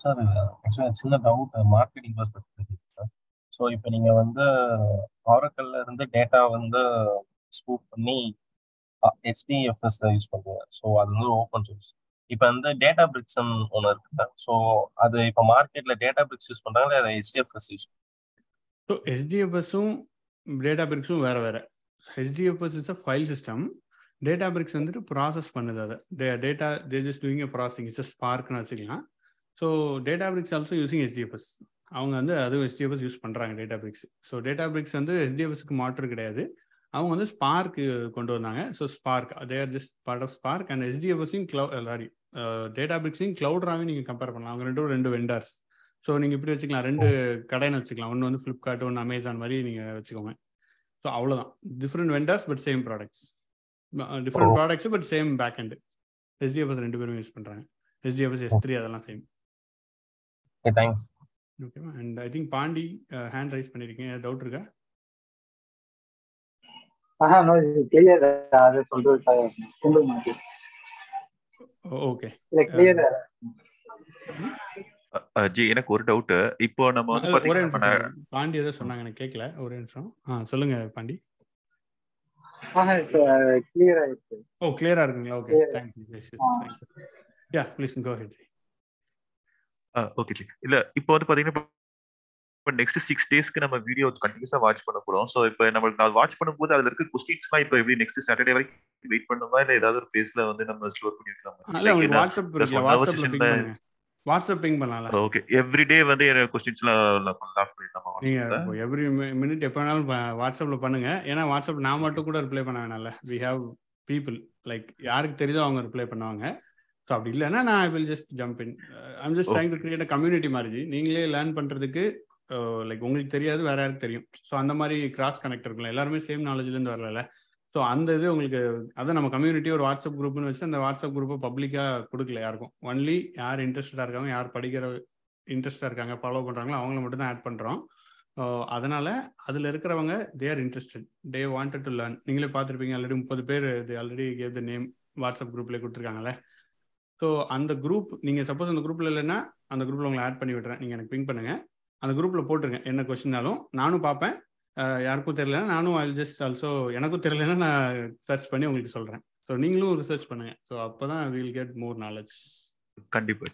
Speaker 12: Sir ஆக்சுவலாக சின்ன டவுட் மார்க்கெட்டிங் பர்ஸ்பெக்டிவ் ஸோ இப்போ நீங்கள் வந்து ஆரக்கல்ல இருந்து டேட்டா வந்து ஸ்கூப் பண்ணி ஹெச்டிஎஃப்எஸ் யூஸ் பண்ணுறீங்க ஸோ அது வந்து ஓப்பன் சோர்ஸ் இப்போ வந்து டேட்டா பிரிக்ஸ் ஒன்று இருக்கு ஸோ அது இப்போ மார்க்கெட்ல டேட்டா பிரிக்ஸ் யூஸ் பண்றாங்களா அதை ஹெச்டிஎஃப்எஸ் யூஸ்
Speaker 1: ஸோ ஹெச்டிஎஃப்எஸும் டேட்டா பிரிக்ஸும் வேற வேற. HDFS is a file system Databricks வந்துட்டு ப்ராசஸ் பண்ணுது அதை. Data they just doing a processing it's ஸ்பார்க்னு வச்சுக்கலாம். So Databricks also using HDFS அவங்க வந்து அதுவும் ஹெச்டிஎஃப்எஸ் யூஸ் பண்ணுறாங்க Databricks so Databricks வந்து ஹெச்டிஎஃப்எஸ்க்கு மாற்று கிடையாது. அவங்க வந்து ஸ்பார்க் கொண்டு வந்தாங்க. So Spark they're just part of Spark and ஹெச்டிஎஃப்எஸையும் cloud sorry data பிரிக்ஸையும் க்ளவுட்ராவையும் நீங்கள் கம்பேர் பண்ணலாம். அவங்க ரெண்டும் ரெண்டு வெண்டர்ஸ் ஸோ நீங்கள் இப்படி வச்சுக்கலாம். ரெண்டு கடைன்னு வச்சுக்கலாம். ஒன்று வந்து ஃப்ளிப்கார்ட் ஒன்று அமேசான் மாதிரி நீங்கள் வச்சுக்கோங்க. ஸோ அவ்வளோதான் different vendors but same products different products but same back and SDFS ரெண்டு பேரும் யூஸ் பண்ணுறாங்க எஸ்டிஎஃப்எஸ் எஸ் த்ரீ அதெல்லாம் சேம்
Speaker 12: தேங்க்ஸ்
Speaker 1: ஓகேவா and I think Pandi hand raise பண்ணியிருக்கீங்க டவுட் இருக்கா?
Speaker 13: ஆஹா நோ கிளியர் அது சொல்றது மாதிரி.
Speaker 1: ஓகே.
Speaker 5: ஜி எனக்கு ஒரு டவுட் இப்போ நம்ம வந்து பாத்தீங்கன்னா
Speaker 1: பாண்டி ஏதோ சொன்னாங்க எனக்கு கேட்கல ஒரே நிமிஷம். ஆ சொல்லுங்க பாண்டி.
Speaker 13: கிளியர் ஆயிடுச்சு
Speaker 1: ஓ கிளியரா இருக்குங்களா? Okay
Speaker 13: Clear.
Speaker 1: Thank you
Speaker 13: ah.
Speaker 1: Thank you yeah please go ahead
Speaker 5: okay ji. இல்ல இப்போ வந்து பாத்தீங்கன்னா இப்போ நெக்ஸ்ட் சிக்ஸ் டேஸ்க்கு நம்ம வீடியோ கண்டினியூஸா வாட்ச் பண்ண போறோம். ஸோ இப்போ நம்மளுக்கு நான் வாட்ச் பண்ணும்போது அதுல இருக்க கொஸ்டின்ஸ்லாம் இப்போ எப்படி நெக்ஸ்ட் சாட்டர்டே வரைக்கும் வெயிட் பண்ணுமா? இல்ல ஏதாவது ஒரு பேஸ்ல வந்து நம்ம ஸ்டோர் பண்ணி வைக்கலாமா?
Speaker 1: வாட்ஸ்அப் பிங் பண்ணலாம்ல.
Speaker 5: ஓகே எவ்ரி டே வந்து கொஸ்டின்ஸ்லாம் லாக் பண்ணிடலாமா
Speaker 1: நீங்க எவ்ரி மினிட் எப்போ வேணாலும் வாட்ஸ்அப்ல பண்ணுங்க. ஏன்னா வாட்ஸ்அப் நான் மட்டும் கூட ரிப்ளை பண்ண வேணாம்ல. வி ஹேவ் பீப்புள் லைக் யாருக்கு தெரியுதோ அவங்க ரிப்ளை பண்ணுவாங்க. ஸோ அப்படி இல்லைன்னா நான் will just jump in I'm just trying to create community மாதிரி. நீங்களே லேர்ன் பண்றதுக்கு லைக் உங்களுக்கு தெரியாது வேற யாருக்கு தெரியும். ஸோ அந்த மாதிரி கிராஸ் கனெக்ட் இருக்கலாம் எல்லாருமே சேம் நாலேஜ்லேருந்து வரல ஸோ அந்த இது உங்களுக்கு அதான் நம்ம கம்யூனிட்டி ஒரு வாட்ஸ்அப் குரூப்னு வச்சு அந்த வாட்ஸ்அப் குரூப்பை பப்ளிக்காக கொடுக்கல யாருக்கும். ஒன்லி யார் இன்ட்ரெஸ்டடாக இருக்காங்க யார் படிக்கிற இன்ட்ரெஸ்டாக இருக்காங்க ஃபாலோ பண்ணுறாங்களோ அவங்கள மட்டும் தான் ஆட் பண்ணுறோம் அதனால அதில் இருக்கிறவங்க they are interested they wanted to learn நீங்களே பார்த்துருப்பீங்க ஆல்ரெடி முப்பது பேர் இது already gave the name WhatsApp குரூப்லேயே கொடுத்துருக்காங்கல்ல. ஸோ அந்த குரூப் நீங்கள் சப்போஸ் அந்த குரூப்பில் இல்லைன்னா அந்த குரூப்பில் உங்களை ஆட் பண்ணி விடுறேன் நீங்கள் எனக்கு பிங் பண்ணுங்கள் அந்த குரூப்பில் போட்டுருங்க. என்ன கொஸ்டின்னாலும் நானும் பார்ப்பேன். யாருக்கும் தெரியலனா நானும் ஐ ஜஸ்ட் ஆல்சோ எனக்கும் தெரியலனா நான் சர்ச் பண்ணி உங்களுக்கு சொல்கிறேன் ஸோ நீங்களும் ரிசர்ச் பண்ணுங்க. ஸோ அப்போ தான் வில் கெட் மோர் நாலேஜ்
Speaker 5: கண்டிப்பா.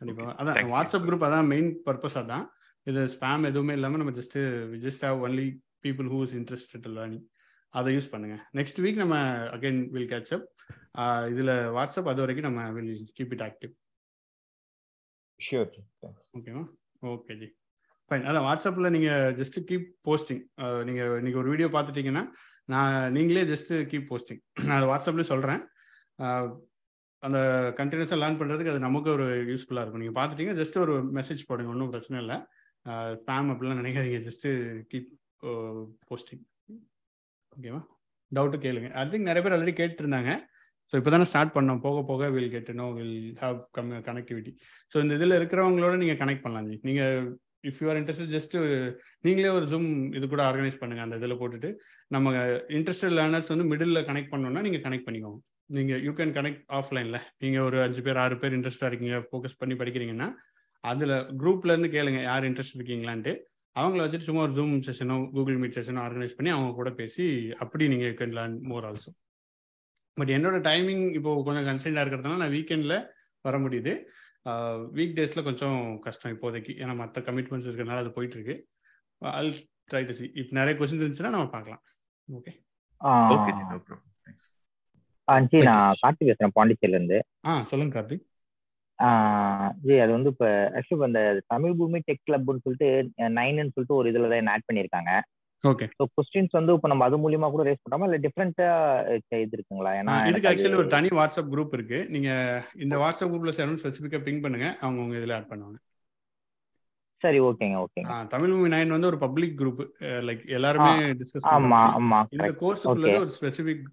Speaker 1: கண்டிப்பா அதான் வாட்ஸ்அப் குரூப் அதான் மெயின் பர்பஸ் அதான். இது ஸ்பேம் எதுவுமே இல்லாமல் நம்ம just just have only people who is interested learning அதை யூஸ் பண்ணுங்க. நெக்ஸ்ட் வீக் நம்ம அகைன் வில் கேட்ச் அப் இதில் வாட்ஸ்அப் அது வரைக்கும் நம்ம will keep it active
Speaker 14: sure
Speaker 1: ஓகேவா ஓகே ஜி. ஃபைன் அதான் வாட்ஸ்அப்பில் நீங்கள் ஜஸ்ட் கீப் போஸ்டிங் நீங்கள் இன்னைக்கு ஒரு வீடியோ பார்த்துட்டீங்கன்னா நான் நீங்களே ஜஸ்ட் கீப் போஸ்டிங் நான் அதை வாட்ஸ்அப்லேயும் சொல்கிறேன் அந்த கண்டினியூஸாக லேர்ன் பண்ணுறதுக்கு அது நமக்கு ஒரு யூஸ்ஃபுல்லாக இருக்கும். நீங்கள் பார்த்துட்டீங்க ஜஸ்ட் ஒரு மெசேஜ் போடுங்க. ஒன்றும் பிரச்சனை இல்லை. ஸ்பேம் அப்படிலாம் நினைக்காதீங்க. ஜஸ்ட்டு கீப் போஸ்டிங் ஓகேவா டவுட்டு கேளுங்க. ஐ திங்க் நிறைய பேர் ஆல்ரெடி கேட்டுருந்தாங்க. ஸோ இப்போ தானே ஸ்டார்ட் பண்ணோம். போக போக will get no will have come connectivity so இந்த இதில் இருக்கிறவங்களோட நீங்கள் கனெக்ட் பண்ணலாம். ஜி நீங்கள் if you are interest just நீங்களே ஒரு ஜூம் இது கூட ஆர்கனைஸ் பண்ணுங்கள் அந்த இதில் போட்டுட்டு நம்ம இன்ட்ரெஸ்டட் லேர்னர்ஸ் வந்து மிடில் கனெக்ட் பண்ணோன்னா நீங்கள் கனெக்ட் பண்ணிக்கோங்க. நீங்கள் யூ கேன் கனெக்ட் ஆஃப்லைனில் நீங்கள் ஒரு அஞ்சு பேர் ஆறு பேர் இன்ட்ரெஸ்டாக இருக்கீங்க ஃபோக்கஸ் பண்ணி படிக்கிறீங்கன்னா அதில் குரூப்லேருந்து கேளுங்க யார் இன்ட்ரெஸ்ட் இருக்கீங்களான்ட்டு. அவங்கள வச்சுட்டு சும்மா ஒரு ஜூம் செஷனோ கூகுள் மீட் செஷனோ ஆர்கனைஸ் பண்ணி அவங்க கூட பேசி அப்படி நீங்கள் can learn more also but என்னோட டைமிங் இப்போ கொஞ்சம் கன்சைண்டாக இருக்கிறதுனால நான் வீக்கெண்டில் வர முடியுது. வீக் டேஸில் கொஞ்சம் கஷ்டம் இப்போதைக்கு. ஏன்னா மற்ற கமிட்மெண்ட்ஸ் இருக்கிறனால அது போயிட்டு இருக்கு ஆல் ட்ரை டு சி இப்போ நிறைய கொஸ்டின்ஸ் இருந்துச்சுன்னா நம்ம பார்க்கலாம். Okay
Speaker 5: okay no problem thanks
Speaker 15: ji நான் கார்த்திக் பேசுறேன் பாண்டிச்சேரில இருந்து
Speaker 1: ஆ சொல்லுங்க கார்த்திக்.
Speaker 15: ஜி அது வந்து இப்போ ஆக்சுவலி இப்போ இந்த தமிழ் பூமி டெக் கிளப்னு சொல்லிட்டு நைன்னு சொல்லிட்டு ஒரு இதில் தான் ஆட் பண்ணியிருக்காங்க.
Speaker 1: ஓகே
Speaker 15: ஸோ கொஸ்டின்ஸ் வந்து இப்போ நம்ம அது மூலியமா கூட ரேஸ் பண்ணாம இல்லை டிஃப்ரெண்டா இது இருக்குங்களா? ஏன்னா
Speaker 1: இதுக்கு ஆக்சுவலி ஒரு தனி வாட்ஸ்அப் குரூப் இருக்கு. நீங்க இந்த வாட்ஸ்அப் குரூப்ல சேரணும் ஸ்பெசிஃபிக்கா பிங் பண்ணுங்க. அவங்க உங்க இதுல ஆட் பண்ணுவாங்க.
Speaker 15: சரி ஓகேங்க ஓகேங்க.
Speaker 1: தமிழ் மூவி நைன் வந்து ஒரு பப்ளிக் குரூப் லைக் எல்லாருமே டிஸ்கஸ்
Speaker 15: ஆமா ஆமா
Speaker 1: இந்த கோர்ஸுக்குள்ள ஒரு ஸ்பெசிஃபிக்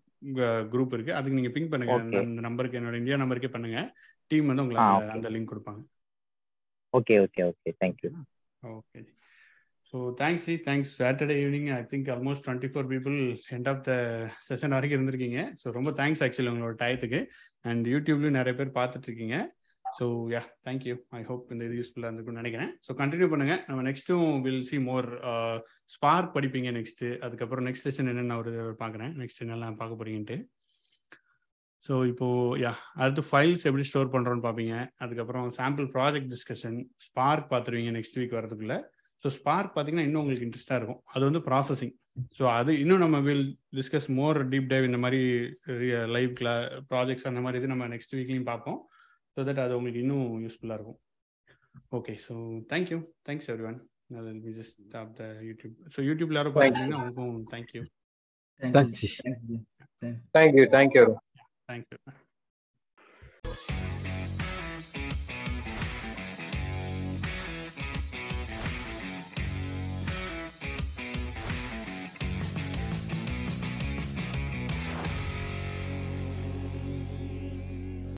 Speaker 1: குரூப் இருக்கு. அதுக்கு நீங்க பிங் பண்ணுங்க. அந்த நம்பருக்கு என்னோட இந்தியா நம்பருக்கே பண்ணுங்க. டீம் வந்து உங்களுக்கு அந்த லிங்க் கொடுப்பாங்க.
Speaker 15: Okay okay okay thank you
Speaker 1: okay so thanks ji thanks Saturday evening I think almost twenty four people end of the session வரைக்கும் இருந்திருக்கீங்க. ஸோ ரொம்ப தேங்க்ஸ் ஆக்சுவலி உங்களோட டயத்துக்கு அண்ட் யூடியூப்லையும் நிறைய பேர் பார்த்துட்டு இருக்கீங்க so yeah thank you I hope இந்த இது யூஸ்ஃபுல்லாக இருந்திருக்கும்னு நினைக்கிறேன். ஸோ கண்டினியூ பண்ணுங்க. நம்ம நெக்ஸ்ட்டும் வில் சி மோர் ஸ்பார்க் படிப்பீங்க நெக்ஸ்ட் அதுக்கப்புறம் நெக்ஸ்ட் செஷன் என்னென்ன ஒரு பார்க்குறேன். நெக்ஸ்ட் என்னெல்லாம் பார்க்க போறீங்கன்ட்டு. ஸோ இப்போ யா அடுத்து ஃபைல்ஸ் எப்படி ஸ்டோர் பண்ணுறோன்னு பார்ப்பீங்க. அதுக்கப்புறம் சாம்பிள் ப்ராஜெக்ட் டிஸ்கஷன் ஸ்பார்க் பார்த்துருவீங்க நெக்ஸ்ட் வீக் வரதுக்குள்ள ஸோ ஸ்பார்க் பார்த்தீங்கன்னா இன்னும் உங்களுக்கு இன்ட்ரெஸ்டாக இருக்கும். அது வந்து ப்ராசஸிங் ஸோ அது இன்னும் நம்ம will discuss more deep dive இந்த மாதிரி லைவ் கிளா ப்ராஜெக்ட்ஸ் அந்த மாதிரி இது நம்ம நெக்ஸ்ட் வீக்லையும் பார்ப்போம். ஸோ தட் அது உங்களுக்கு இன்னும் யூஸ்ஃபுல்லாக இருக்கும். Okay so thank you thanks everyone we just stop the YouTube so யூடியூப்ல யாரும் பார்க்குறீங்கன்னா உங்களுக்கும் தேங்க்யூ
Speaker 4: தேங்க்யூ தேங்க்யூ
Speaker 1: தேங்க்ஸ்